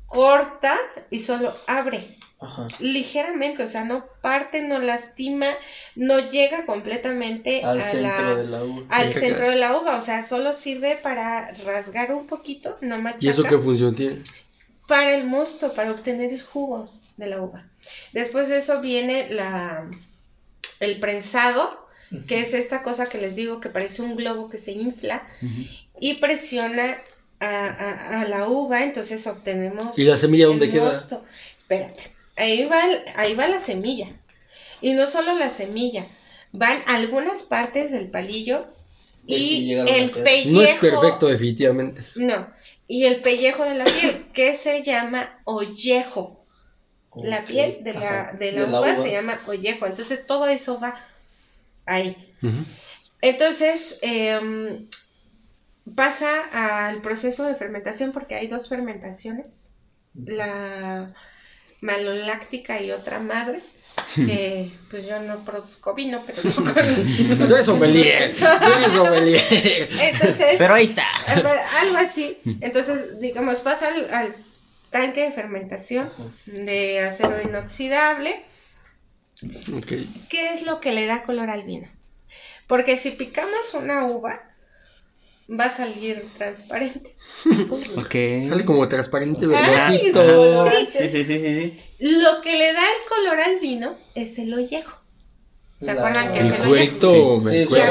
corta y solo abre. Ajá. Ligeramente, o sea, no parte, no lastima, no llega completamente Al a centro la- de la uva. al centro de la uva, o sea, solo sirve para rasgar un poquito, no machaca, ¿Y eso qué función tiene? para el mosto, para obtener el jugo de la uva. Después de eso viene la el prensado, que es esta cosa que les digo que parece un globo que se infla y presiona a, a- a la uva, entonces obtenemos ¿Y la semilla dónde el queda? mosto. Espérate, ahí va, el- ahí va la semilla. Y no solo la semilla, van algunas partes del palillo y el pellejo. No es perfecto, definitivamente. No, y el pellejo de la piel, que se llama ollejo. La piel de la, de la uva se llama ollejo. Entonces todo eso va ahí. Entonces, em, pasa al proceso de fermentación porque hay dos fermentaciones, la maloláctica y otra madre, que pues yo no produzco vino, pero yo con- Tú eres sommelier. Tú eres sommelier. Entonces, Pero ahí está. algo así. Entonces, digamos, pasa al, al tanque de fermentación de acero inoxidable. ¿Qué es lo que le da color al vino? Porque si picamos una uva, va a salir transparente. Ok. Sale como transparente, Ay, verdosito. sí. Sí, sí, sí, sí, sí. Lo que le da el color al vino es el ollejo. ¿Se La- acuerdan que El es el ollejo?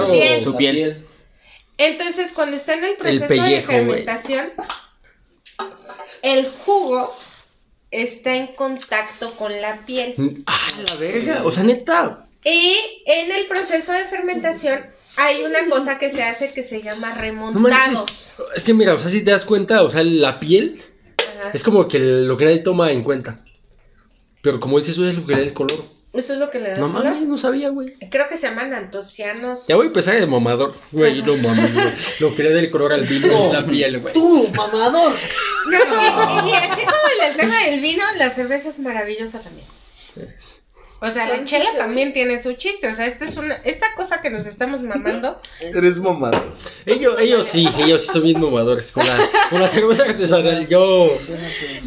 acuerdo. su piel. Entonces, cuando está en el proceso pellejo, de fermentación, el jugo está en contacto con la piel. Ah, la verga. O sea, neta. Y en el proceso de fermentación hay una cosa que se hace que se llama No remontados. manches. Es que mira, o sea, si te das cuenta, o sea, la piel Ajá. es como que lo que nadie toma en cuenta. Pero como dices, eso es lo que le da el color. Eso es lo que le da No color. mames, no sabía, güey. Creo que se llaman antocianos. Ya voy a empezar de mamador. Güey, no mames, güey. Lo que le da el color al vino es la piel, güey. Tú, mamador. No, y, y así como en el tema del vino, la cerveza es maravillosa también. O sea, la chela también tiene su chiste. O sea, esta es una, esta cosa que nos estamos mamando. Eres mamador. Ellos, ellos sí, ellos sí son bien mamadores. Con la, con la cerveza artesanal. Yo,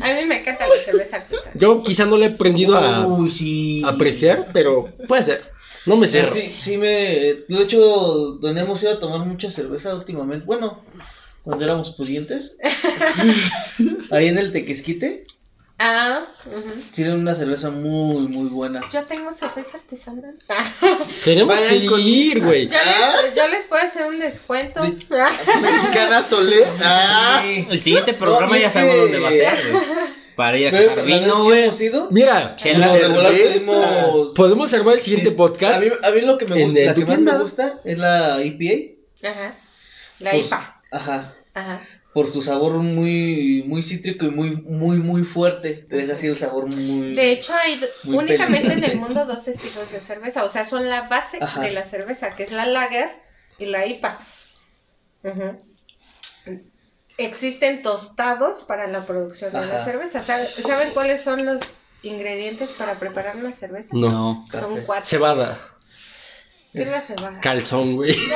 A mí me encanta la cerveza artesanal. yo quizá no le he aprendido a sí. apreciar, pero puede ser. No me cierro. sí, sí me... De hecho, donde hemos ido a tomar mucha cerveza últimamente, bueno, cuando éramos pudientes, ahí en el Tequesquite, Ah, ujú. tienen una cerveza muy, muy buena. yo tengo cerveza artesanal. Tenemos Vayan que ir, güey. Yo les, yo les puedo hacer un descuento. De- Mexicana Solé. Ah. El siguiente programa No, ya sabemos que- dónde va a ser, güey. Para ir a vez vino, que güey. Mira, pedimos... podemos armar el siguiente Sí, podcast. A mí, a mí lo que me gusta, la que más me gusta es la IPA. Ajá. La Pues, IPA. Ajá. Ajá. Por su sabor muy, muy cítrico y muy, muy, muy fuerte. Te deja así el sabor muy... De hecho, hay únicamente en el mundo dos estilos de cerveza. O sea, son la base Ajá. de la cerveza, que es la lager y la IPA. Ujú. Existen tostados para la producción de la cerveza. ¿Sabe- ¿Saben cuáles son los ingredientes para preparar una cerveza? No. No. Son Café. cuatro. Cebada. Calzón, güey.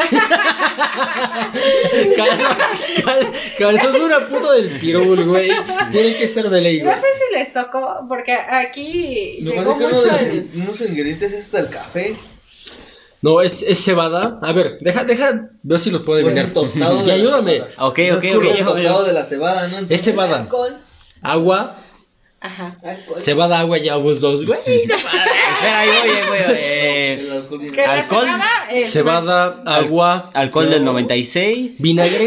calzón, cal- calzón de una puta del pirul, güey. Tiene que ser de ley, No güey. sé si les tocó, porque aquí Lo que llegó pasa es que uno mucho de el... los unos ingredientes es hasta el café. No, es, es cebada. A ver, deja, deja, veo si los puedo Pues adivinar. el tostado Y de la ayúdame. Ok, No ok, es ok. culo, el yo- tostado yo- de la cebada, ¿no? Es cebada. Alcohol. Agua, Ajá. Alcohol. Cebada, agua, llevamos dos, güey. Espera, ahí voy, ahí voy. eh, El alcohol cebada es Cebada, agua, alcohol del 96. vinagre.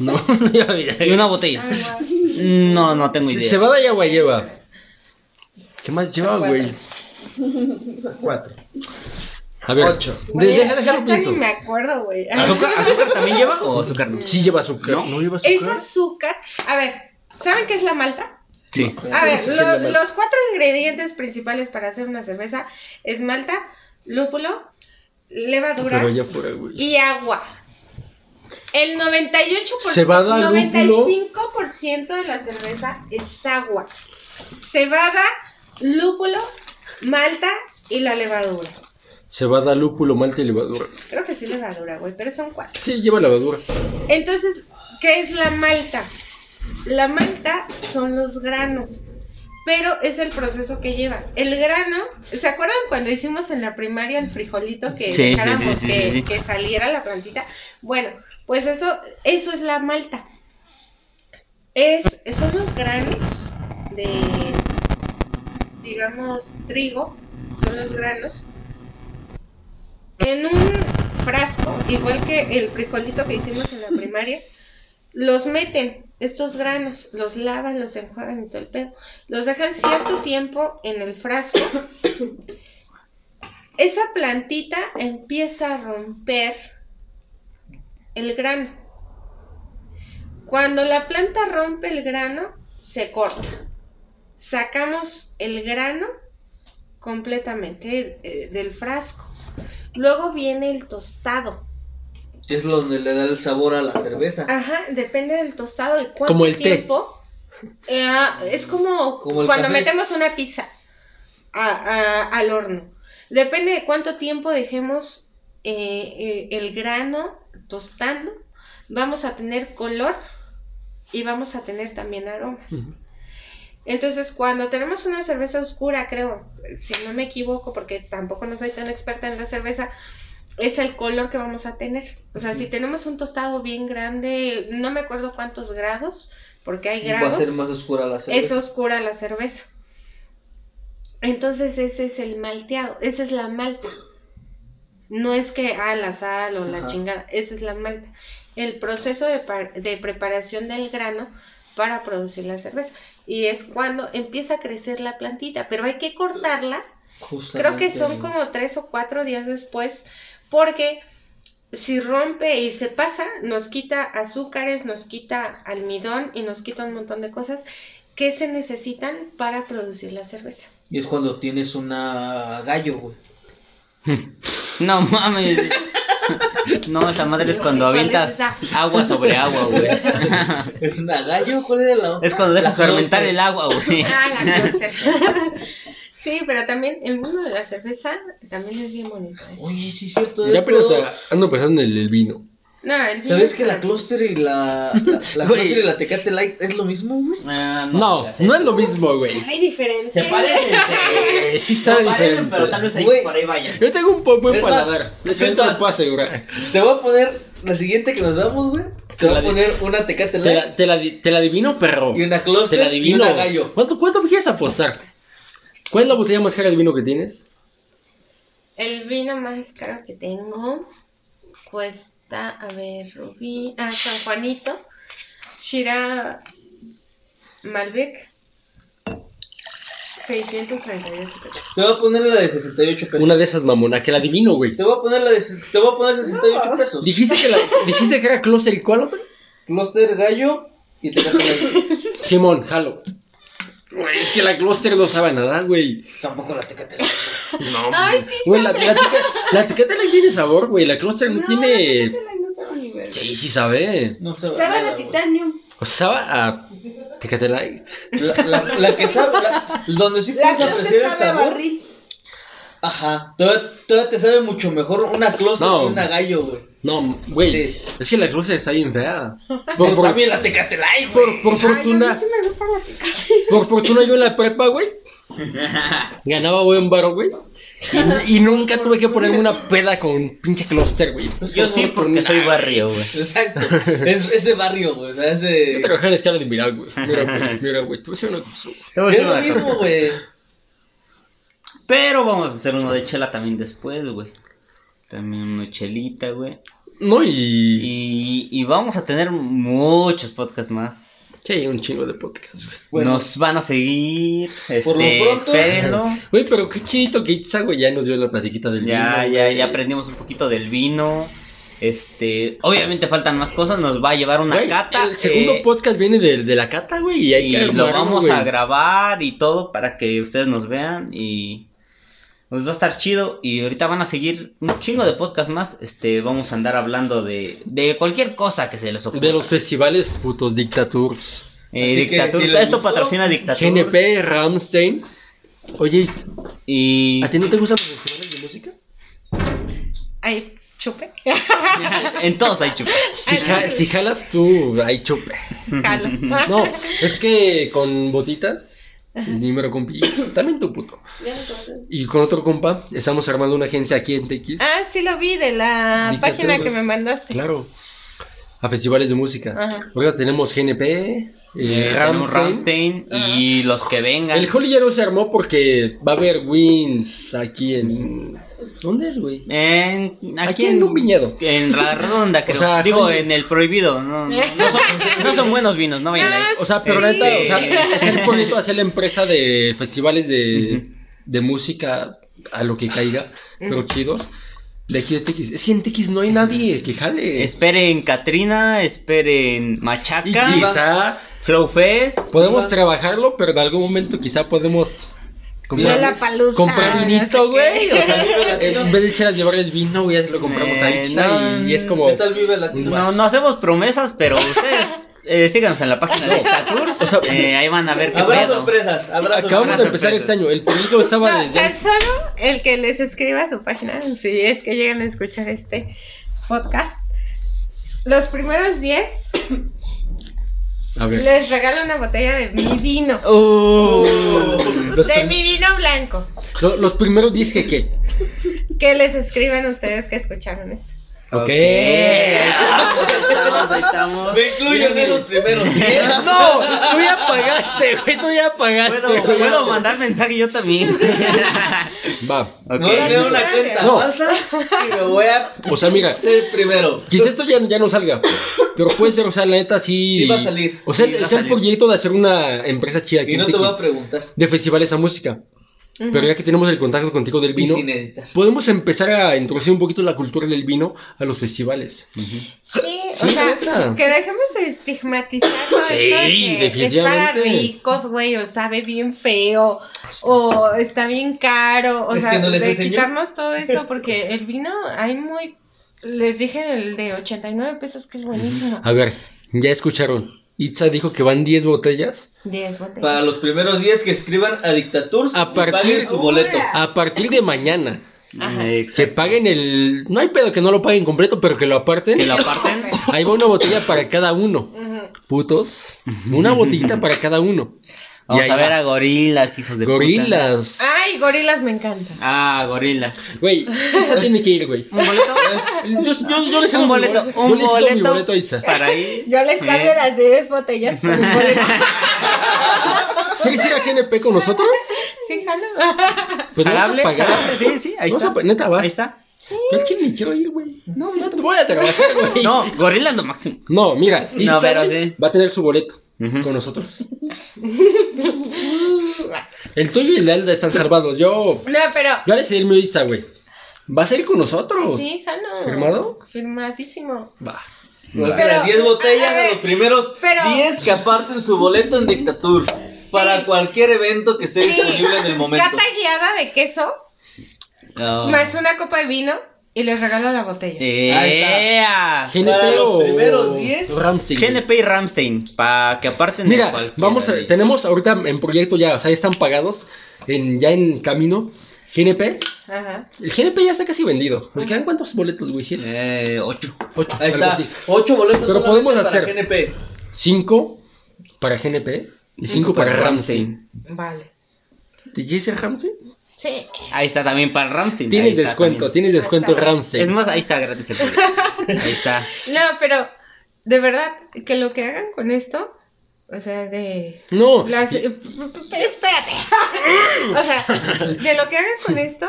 No, no lleva vinagre. Y una botella. Agua. No, no tengo idea. Cebada y agua lleva. ¿Qué más lleva, güey? Cuatro. A ver. Ocho. De, deja, déjalo pienso. ni me acuerdo, güey. ¿Azúcar, ¿Azúcar también lleva o azúcar no? Sí lleva azúcar. ¿No? No, lleva Es azúcar. azúcar. A ver, ¿saben qué es la malta? Sí. A ver, los cuatro ingredientes principales para hacer una cerveza es malta, lúpulo, levadura y agua. El 98%, Cebada, lúpulo. 95% de la cerveza es agua. Cebada, lúpulo, malta y la levadura. Cebada, lúpulo, malta y levadura. Creo que sí levadura, güey, pero son cuatro. Sí, lleva levadura. Entonces, ¿qué es la malta? La malta son los granos, pero es el proceso que lleva. El grano, ¿se acuerdan cuando hicimos en la primaria el frijolito que Sí, dejáramos sí, sí, que, que saliera la plantita? Bueno, pues eso, eso es la malta. Es, son los granos de, digamos, trigo, son los granos. En un frasco, igual que el frijolito que hicimos en la primaria, los meten, estos granos, los lavan, los enjuagan y todo el pedo. Los dejan cierto tiempo en el frasco. Esa plantita empieza a romper el grano. Cuando la planta rompe el grano, se corta. Sacamos el grano completamente eh, del frasco. Luego viene el tostado. Es donde le da el sabor a la cerveza. Ajá, depende del tostado y cuánto Como el té. tiempo. Eh, es como, cuando café. metemos una pizza a- a- al horno. Depende de cuánto tiempo dejemos eh, eh, el grano tostando. Vamos a tener color y vamos a tener también aromas. Entonces, cuando tenemos una cerveza oscura, creo, si no me equivoco, porque tampoco no soy tan experta en la cerveza, es el color que vamos a tener. O sea, si tenemos un tostado bien grande, no me acuerdo cuántos grados, porque hay Va a grados, ser más oscura la cerveza. es oscura la cerveza. Entonces, ese es el malteado, esa es la malta. No es que, ah, la sal o la chingada, esa es la malta. El proceso de, de preparación del grano para producir la cerveza. Y es cuando empieza a crecer la plantita, pero hay que cortarla Creo que son como tres o cuatro días después, porque si rompe y se pasa, nos quita azúcares, nos quita almidón y nos quita un montón de cosas que se necesitan para producir la cerveza. Y es cuando tienes una gallo, güey. No mames. No, esa madre es cuando ¿Cuál es avientas agua sobre agua, güey. ¿Es una gallo? ¿Cuál era la Es cuando dejas La fermentar el agua, güey. Ah, la. Sí, pero también el mundo de la cerveza también es bien bonito. ¿eh? Oye, sí es cierto. Ya apenas todo- ando pensando en el, el vino. No, el vino ¿Sabes es que la. Cluster y la, la, la. Cluster y la Tecate Light es lo mismo, güey? Ah, No, no es lo mismo, güey. Hay diferencia. Se parecen, Eh, sí se parecen, pero tal vez ahí Güey. por ahí vayan. Yo tengo un poco buen Es más, paladar. es Eso te lo más. puedo asegurar. Te voy a poner la siguiente que nos damos, güey. Te Te voy la a poner una Tecate Te Light la, te la, di- te la adivino, perro. y una Te Cluster la y adivino. una gallo. ¿Cuánto, ¿Cuánto me quieres apostar? ¿Cuál es la botella más cara de vino que tienes? El vino más caro que tengo cuesta, a ver, Rubí, ah, San Juanito, Shira Malbec, 638 pesos. Te voy a poner la de 68 pesos. Una de esas mamona, que la adivino, güey. Te voy a poner la de te voy a poner 68 pesos. Dijiste que, la, dijiste que era Closer y cuál otro? Cluster, gallo y Light. Simón, jalo. Güey, es que la Cluster no sabe nada, güey. Tampoco la Tecate. No, Ay, sí güey, la, la, la Tecate tiene sabor, güey. La Cluster no, tiene. No sabe ni ver. Sí, sí sabe. No sabe. Sabe nada, a titanio. O sea, sabe a Tecate Light. La, la, la que sabe, la- donde sí La puedes apreciar el sabor. barril. Ajá, todavía, todavía te sabe mucho mejor una Cluster No. que una gallo, güey. No, güey. Sí. Es que la Cluster está bien fea. Por, también la Tecate Light, güey. por, por Ay, a mí fortuna, sí me gusta la Tecate. por fortuna yo en la prepa, güey. Ganaba buen bar, güey. Y, y nunca tuve que ponerme una peda con pinche cluster, güey. Yo como sí, porque soy barrio, güey. Exacto. Es, es de barrio, güey. O sea, es Yo de. trabajé en escala de mira, güey. Mira, güey, mira, güey. Tú una cosa, Es lo mismo, güey. Pero vamos a hacer uno de chela también después, güey. También una chelita, güey. No, y. Y, y vamos a tener muchos podcasts más. Sí, un chingo de podcast, güey. Bueno. Nos van a seguir. Este, Por lo pronto- espérenlo. Güey, pero qué chidito que Itza, güey, ya nos dio la platiquita del Ya, vino, ya, güey. ya aprendimos un poquito del vino. Este, obviamente faltan más cosas, nos va a llevar una Güey, cata. El segundo eh, podcast viene de, de la cata, güey, y hay y que lo armarlo, vamos güey. a grabar y todo para que ustedes nos vean y pues va a estar chido y ahorita van a seguir un chingo de podcast más, este vamos a andar hablando de, de cualquier cosa que se les ocurra. De los festivales putos dictatures. Eh, Así que, Dictatur- si esto gustó, patrocina Dictatur. GNP, Ramstein. Oye, y ¿a ti no te gustan los festivales de música? Ay, chupe. en todos hay chupas. Si, ja- si jalas tú, hay chupe. Jalo. No, es que con botitas, el número compi, también tu puto. Ya no tomaste. Y con otro compa, estamos armando una agencia aquí en TX. Ah, sí lo vi de la página que me mandaste. Claro. A festivales de música. Ajá. Ahora tenemos GNP, Eh, eh, tenemos Rammstein. Ramstein y los que vengan. El Holly ya no se armó porque va a haber wins aquí en. ¿Dónde es, güey? En, Aquí en un viñedo. En la redonda, creo. sea, Digo, en el prohibido. No, no, son, no son buenos vinos, no vayan ahí. O sea, pero Este- neta, o sea, es el bonito hacer la empresa de festivales de, de música a lo que caiga, pero chidos. De aquí de TX. Es que en TX no hay nadie que jale. Esperen Katrina, esperen y Machaca, quizá Flow Fest. podemos trabajarlo, pero en algún momento quizá podemos comprar, comprar vinito, güey. O sea, en vez de echarles llevarles vino, güey, ya se lo compramos a Eh, Itza no, y es como. ¿Qué tal vive Latino? No, no hacemos promesas, pero ustedes eh, síganos en la página de Dictaturs. O sea, eh, ahí van a ver qué Habrá pedo. sorpresas, habrá Acabamos sorpresas. de empezar este año. El proyecto estaba No, desde. tan solo el que les escriba a su página, si es que llegan a escuchar este podcast, los primeros 10 A ver. les regalo una botella de mi vino. Uh, Los, De mi vino blanco. lo- los primeros 10 que. Que les escriban ustedes que escucharon esto. Ok. ahí estamos, ahí estamos, ahí estamos. Me incluyo en esos primeros 10. No, tú ya pagaste, güey, tú ya pagaste. ¿Puedo, güey. puedo mandar mensaje yo también. Va. Ok. No creo una cuenta No. falsa y me voy a O sea, mira, ser primero. quizá esto ya, ya no salga, pero puede ser, o sea, la neta sí. Sí va a salir. O sea, Sí es el proyecto de hacer una empresa chida aquí Y no te voy a preguntar. de festivales a música. Pero ya que tenemos el contacto contigo del vino, podemos empezar a introducir un poquito la cultura del vino a los festivales. Sí, Sí, o sea, neta. que dejemos de estigmatizar todo Sí, esto de que definitivamente. es para ricos, güey, o sabe bien feo, o está bien caro, o Es sea, no de enseñó. quitarnos todo eso, porque el vino hay muy, les dije el de 89 pesos que es buenísimo. A ver, ya escucharon. Itza dijo que van 10 botellas. 10 botellas. Para los primeros 10 que escriban a Dictaturs A y partir- paguen su boleto. A partir de mañana. Ajá. Que paguen el. No hay pedo que no lo paguen completo, pero que lo aparten. Que lo aparten. Ahí va una botella para cada uno. Putos. Una botellita para cada uno. Vamos a ver va. a gorilas, hijos de puta. Gorilas. Ay, gorilas me encanta. Ah, gorilas. Güey, Isa tiene que ir, güey. ¿Un boleto? Yo, yo, yo le cedo Un mi boleto, boleto. un yo le cedo mi boleto. boleto a Isa. Para ir. Yo les cambio Eh. las 10 botellas por un boleto. ¿Quieres ir a GNP con nosotros? sí, jalo. Pues vamos a Pagable, pagar. Sí, sí, ahí Vamos a está. pa- neta, vas. Ahí está. Al chile ni quiero ir, güey. No, yo te voy a trabajar, güey. No, gorilas lo máximo. No, mira, No, Isa, pero güey, sí. va a tener su boleto Con nosotros. El tuyo y el de Alda están salvados. Yo, No, pero. yo le cedí el mío a Isa, güey. ¿Vas a ir con nosotros? Sí, jalo. ¿Firmado? Firmadísimo. Va. Pero- las 10 botellas ver, de los primeros pero- 10 que aparten su boleto en Dictaturs. Para cualquier evento que esté Sí. disponible en el momento. Cata guiada de queso, Oh. más una copa de vino y les regalo la botella. ¡Ea! GNP Para los primeros 10, Ramsey. güey. GNP y Ramstein, para que aparten Mira, vamos a, tenemos ahorita en proyecto ya, o sea, ya están pagados, en, ya en camino. GNP, Ajá. el GNP ya está casi vendido. ¿Nos quedan cuántos boletos, güey? ¿Siete? Eh, ocho. Ocho. Ahí está. así. 8 boletos Pero podemos para hacer- GNP. Cinco para GNP y cinco para Ramsey. Vale. ¿Te quieres a Ramsey? Sí. Ahí está también para Ramstein. Tienes descuento, también. tienes descuento. Ramsey. Es más, ahí está gratis el. Ahí está. No, pero de verdad, que lo que hagan con esto, o sea, de... No, Las, espérate. o sea, de lo que hagan con esto,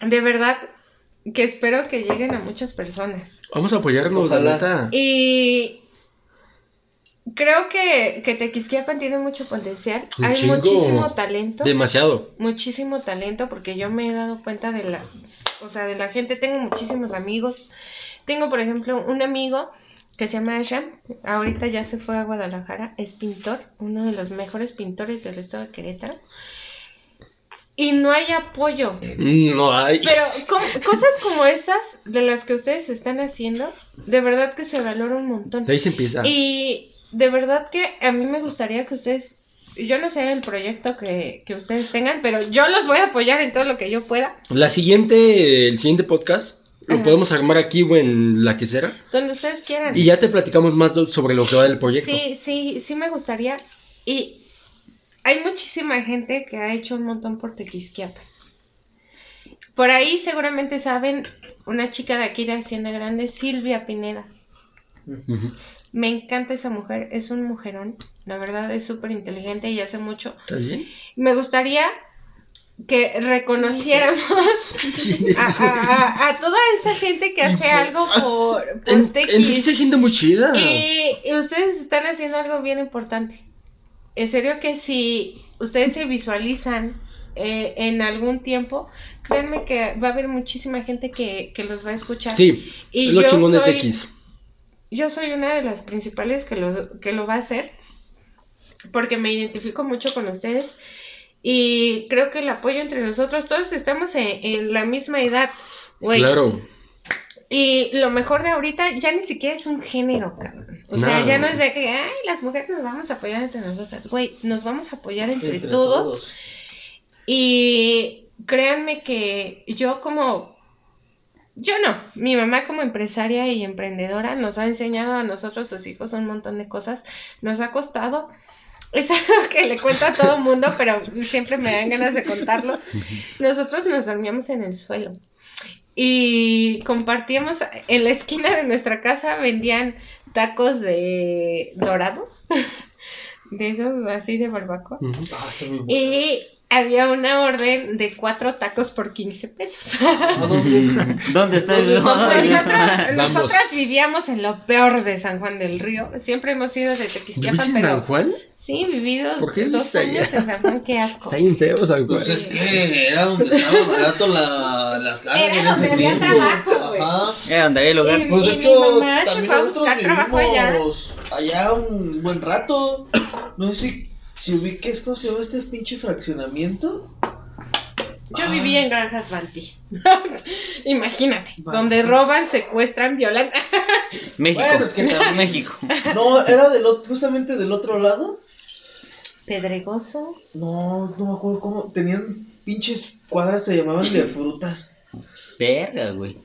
de verdad que espero que lleguen a muchas personas. vamos a apoyarnos, la Ojalá. neta. Y creo que, que Tequisquiapan tiene mucho potencial. Un Hay chingo. muchísimo talento. Demasiado. muchísimo talento porque yo me he dado cuenta de la, o sea, de la gente, tengo muchísimos amigos. Tengo, por ejemplo, un amigo que se llama Asham, ahorita ya se fue a Guadalajara, es pintor, uno de los mejores pintores del estado de Querétaro. Y no hay apoyo. No hay. Pero co- cosas como estas, de las que ustedes están haciendo, de verdad que se valora un montón. De ahí se empieza. Y de verdad que a mí me gustaría que ustedes, yo no sé el proyecto que, que ustedes tengan, pero yo los voy a apoyar en todo lo que yo pueda. La siguiente, el siguiente podcast, lo Ajá. podemos armar aquí o en la quesera. Donde ustedes quieran. Y ya te platicamos más sobre lo que va del proyecto. Sí, sí, sí me gustaría. Y hay muchísima gente que ha hecho un montón por Tequisquiapan. Por ahí seguramente saben una chica de aquí de Hacienda Grande, Silvia Pineda. Ujú. Me encanta esa mujer, es un mujerón. La verdad es súper inteligente y hace mucho. Me gustaría que reconociéramos a, a- a- a toda esa gente que hace algo por, por En, gente muy chida. Y, y ustedes están haciendo algo bien importante. En serio que si ustedes se visualizan eh, en algún tiempo, créanme que va a haber muchísima gente que, que los va a escuchar. Sí, y lo yo de. Yo soy una de las principales que lo, que lo va a hacer porque me identifico mucho con ustedes y creo que el apoyo entre nosotros, todos estamos en, en la misma edad, güey. Claro. Y lo mejor de ahorita ya ni siquiera es un género, cabrón. O sea, ya no es de que, ay, las mujeres nos vamos a apoyar entre nosotras. Güey, nos vamos a apoyar entre, Entre todos. Y créanme que yo como... Yo no, mi mamá como empresaria y emprendedora nos ha enseñado a nosotros, sus hijos, un montón de cosas. Nos ha costado. Es algo que le cuento a todo el mundo, pero siempre me dan ganas de contarlo. Nosotros nos dormíamos en el suelo y compartíamos en la esquina de nuestra casa vendían tacos de dorados de esos así de barbacoa. Ah, y había una orden de cuatro tacos por 15 pesos. ¿A dónde? ¿Dónde está ¿Dónde el está? Nosotros, nosotras vivíamos en lo peor de San Juan del Río. Siempre hemos ido de ¿Viviste Tequisquiapan, en pero San Juan? sí, vividos ¿Por qué dos viviste allá? años en San Juan, qué asco. Está bien feo San Juan. Pues es que era donde estaba barato la, las carnes Era en donde había tiempo. trabajo, güey. Ajá. Era donde había el lugar. Y- Pues de hecho, mamá se también fue a nosotros buscar trabajo allá. vivimos allá un buen rato. No sé si, si ubiques cómo se llama este pinche fraccionamiento. Yo Ah. vivía en Granjas Banti. Imagínate, Banti. donde roban, secuestran, violan. México. Bueno, es que también- México. No, era del, ot- justamente del otro lado. Pedregoso. No, no me acuerdo cómo. Tenían pinches cuadras, se llamaban de frutas. Verga, güey.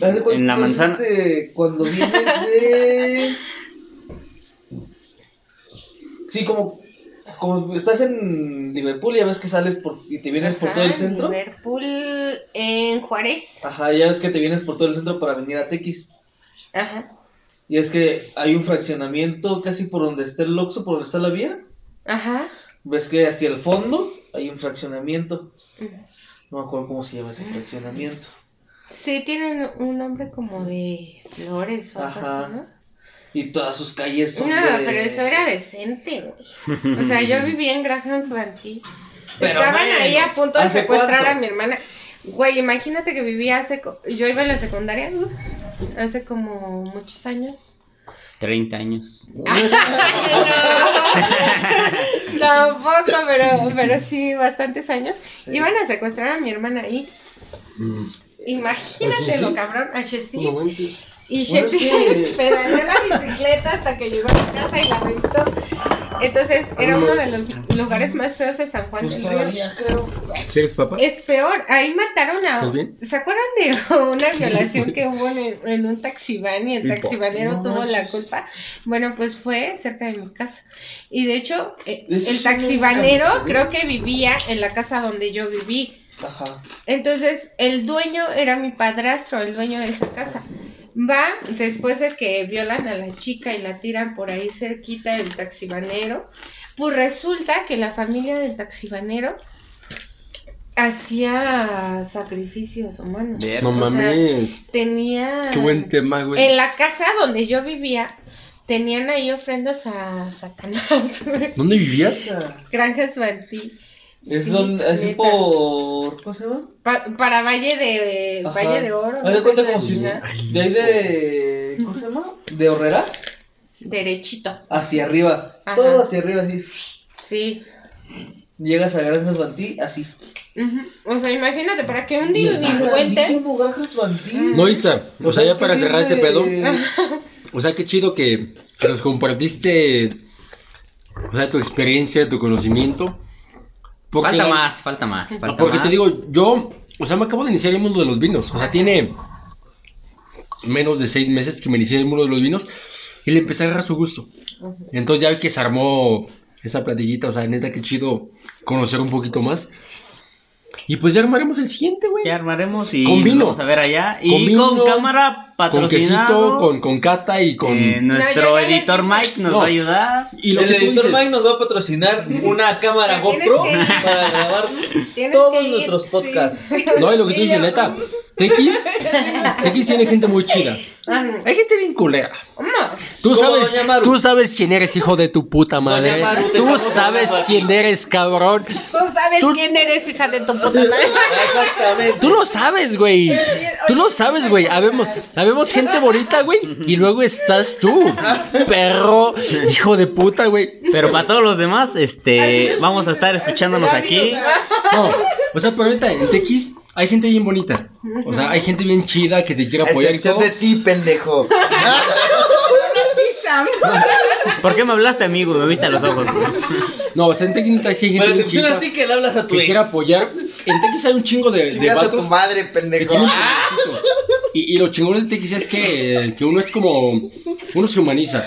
En la manzana. este, cuando vienes de. Sí, como. Como estás en Liverpool, ya ves que sales por, y te vienes por todo el centro. Liverpool en Juárez. Ajá, ya ves que te vienes por todo el centro para venir a Tequis. Ajá. Y es que hay un fraccionamiento casi por donde está el Oxxo, por donde está la vía. Ajá. Ves que hacia el fondo hay un fraccionamiento. No me acuerdo cómo se llama ese fraccionamiento. Sí, tienen un nombre como de flores o algo así, ¿no? Y todas sus calles son No, de... pero eso era decente, güey. O sea, yo vivía en Grahams. Pero Estaban bueno, ahí a punto de ¿hace secuestrar cuánto? a mi hermana. Güey, imagínate que vivía hace... co- Yo iba en la secundaria, hace como muchos años. 30 años. Tampoco, pero, pero sí, bastantes años. Iban a secuestrar a mi hermana ahí. Mm. Imagínate lo cabrón, a Shesi. Y Bueno, es Shesi que- pedaleó la bicicleta hasta que llegó a mi casa y la aventó. Entonces era uno de los lugares más feos de San Juan Pues del Río. creo. ¿Quieres papá? Es peor, ahí mataron a... ¿Estás bien? ¿Se acuerdan de una violación que hubo en, en un taxiván y el taxibanero No tuvo la culpa? Bueno, pues fue cerca de mi casa. Y de hecho, eh, el taxibanero creo que vivía en la casa donde yo viví. Ajá. Entonces, el dueño era mi padrastro, el dueño de esa casa. Va después de que violan a la chica y la tiran por ahí cerquita del taxibanero. Pues resulta que la familia del taxibanero hacía sacrificios humanos. No sea, mames. Tenía. Qué buen tema, güey. En la casa donde yo vivía, tenían ahí ofrendas a Satanás. ¿Dónde vivías? Granjas Bantí. Es, Sí, son, es por. ¿Cómo se llama? Pa- para Valle de Ajá. Valle de Oro. Haz de cuenta como si. De ahí de. ¿Cómo se llama? De Horrera. Derechito. Hacia arriba. Ajá. Todo hacia arriba, así. Sí. Llegas a Granjas Bantí, así. O sea, imagínate, para que un delincuente. grandísimo Granjas Bantí. No, Isa. O sea, es ya para cerrar es este pedo. O sea, qué chido que, que nos compartiste. O sea, tu experiencia, tu conocimiento. Porque Falta la- más, falta más. Falta Porque más. te digo, yo, o sea, me acabo de iniciar el mundo de los vinos. O sea, tiene menos de seis meses que me inicié el mundo de los vinos y le empecé a agarrar su gusto. Entonces ya que se armó esa platillita, o sea, neta, qué chido conocer un poquito más. Y pues ya armaremos el siguiente, güey. Ya armaremos y Con vino. vamos a ver allá. Con Y vino, con cámara Con quesito, patrocinado. con, con cata y con... eh, nuestro No, les editor. Mike nos No. va a ayudar. y lo el que tú editor dices, Mike nos va a patrocinar una cámara GoPro que para grabar todos nuestros sí. podcasts. No, y lo que tú dices, neta, TX, TX tiene gente muy chida. Hay gente bien culera. Tú sabes, tú sabes quién eres, hijo de tu puta madre. Maru, Tú sabes quién eres, cabrón. Tú sabes Tú- quién eres, hija de tu puta madre. Exactamente. Tú lo sabes, güey. Tú lo sabes, güey. Habemos, habemos gente bonita, güey. Y luego estás tú, perro, hijo de puta, güey. Pero para todos los demás, este, vamos a estar escuchándonos aquí. No, o sea, pero neta, en TX hay gente bien bonita. O sea, hay gente bien chida que te quiere apoyar y todo. de ti, pendejo. ¿Por qué me hablaste, amigo? Me viste a los ojos. No, o sea, en sí hay gente Pero bien excepción chida a ti que le hablas a tu que ex. quiere apoyar. En TX hay un chingo de, de Chingas a tu vatos madre, que pendejo. tienen proyectitos. Y, y lo chingón de TX es que, que uno es como. Uno se humaniza.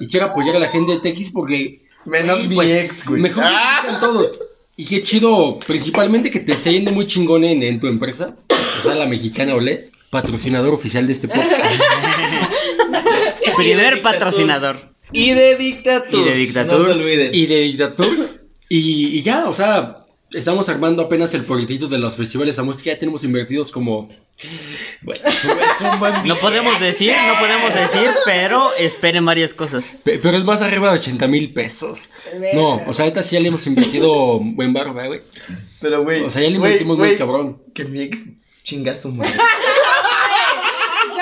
Y quiere apoyar a la gente de TX porque Menos Güey, mi pues, ex, güey. Mejor que Ah. sean todos. Y qué chido, principalmente que te esté yendo muy chingón en, en tu empresa. O sea, la mexicana Olé, patrocinador oficial de este podcast. Primer patrocinador. Y de Dictatur. Y de Dictatur. No se olviden. y de Dictaturs. Y, y ya, o sea, estamos armando apenas el proyectito de los festivales a música. Ya tenemos invertidos como. Bueno, es un buen No podemos decir, no podemos decir, pero esperen varias cosas. Pe- Pero es más arriba de 80 mil pesos. No, o sea, ahorita sí ya le hemos invertido buen barro, güey. Pero, güey. O sea, ya le invertimos muy cabrón. Que mi ex chinga a su madre.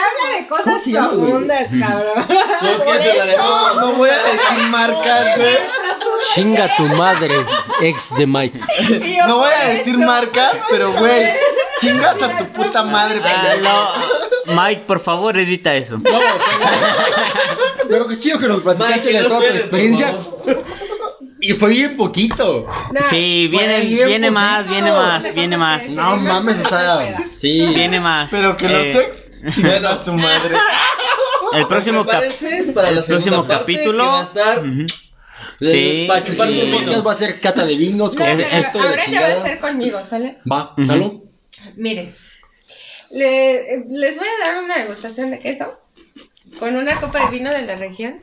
Habla de ¿Cómo cosas profundas, cabrón. No, es que se la dejó. No, no voy a decir marcas, güey. Chinga tu madre, ex de Mike. No voy a decir marcas, pero, güey. Chingas a tu puta madre, Ah, no. Mike, por favor, edita eso. No, pero qué chido que nos platicaste de toda tu experiencia. Y fue bien poquito. Sí, viene, bien viene más, viene más, viene más. No mames, o sea, sí. Viene más. Pero que los Eh, ex chingan a su madre. El próximo, cap- la el próximo capítulo. va a estar Sí, para chuparse sí. el podcast va a ser cata de vinos, No, con esto va a ser conmigo, ¿sale? Va, jalo. Miren, le- les voy a dar una degustación de queso con una copa de vino de la región.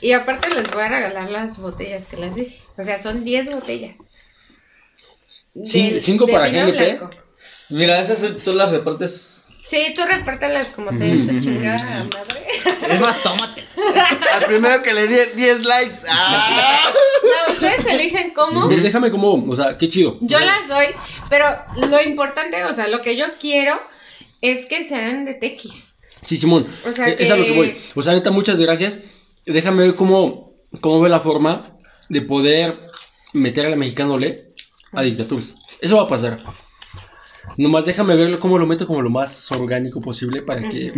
Y aparte les voy a regalar las botellas que les dije. O sea, son 10 botellas. Cin- Del- cinco de para vino GNP. Mira, esas tú las repartes. Sí, tú repártelas como te den su chingada madre. Es más, tómate. Al primero que le di 10 likes. ¡Ah! No, ustedes eligen cómo. Déjame como, o sea, qué chido. Yo las doy, pero lo importante, o sea, lo que yo quiero es que sean de tequis. Sí, Simón. O sea, es es a lo que que- voy. O sea, neta, muchas gracias. Déjame ver cómo, cómo ve la forma de poder meter a la mexicana Olé a dictaturas. Eso va a pasar. Nomás déjame ver cómo lo meto como lo más orgánico posible para que...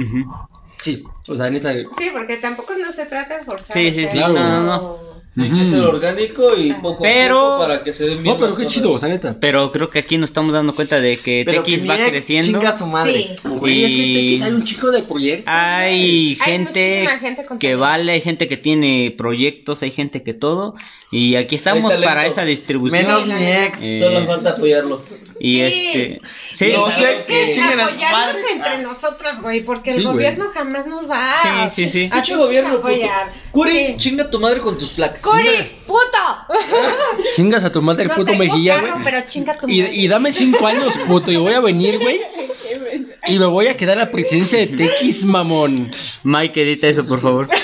Sí, o sea, neta, Sí, porque tampoco no se trata de forzar. Sí, sí, sí, no, no, no. Hay que ser orgánico y poco Pero- a poco para que se den bien No, pero qué cosas. chido, o sea, neta. Pero creo que aquí nos estamos dando cuenta de que Pero TX que va creciendo. Chinga su madre. Sí. Güey, es que Y- TX hay un chico de proyectos. Hay Hay gente muchísima gente que vale, hay gente que tiene proyectos, hay gente que todo. Y aquí estamos para esa distribución. Menos Sí, mi ex. Eh, Solo falta apoyarlo. Y Sí. este. Sí, No Sí, sé que su apoyarnos entre nosotros, güey, porque Sí, el güey. gobierno jamás nos va Sí, a sí, sí. a Pinche gobierno, puto. apoyar. Curi, Sí. chinga tu madre con tus placas. ¡Curi, puto! Chingas a tu madre el no puto mejilla, güey. pero chinga tu Y, madre. y dame cinco años, puto, y voy a venir, güey. Y me voy a quedar a la presidencia de TX, mamón. Mike, edita eso, por favor.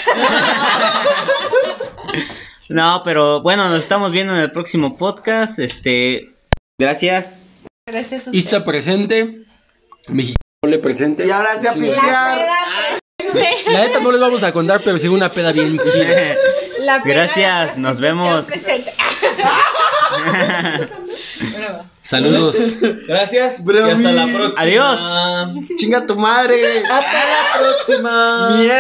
no, pero bueno, nos estamos viendo en el próximo podcast. Este. Gracias. Gracias a usted. Isa presente. Mexicano presente. Y ahora sí a La pistear. peda La neta no les vamos a contar, pero sí una peda bien chida. La peda Gracias, nos vemos. presente. Saludos. Gracias. Y hasta la próxima. Adiós. Chinga tu madre. Hasta la próxima. Mi ex.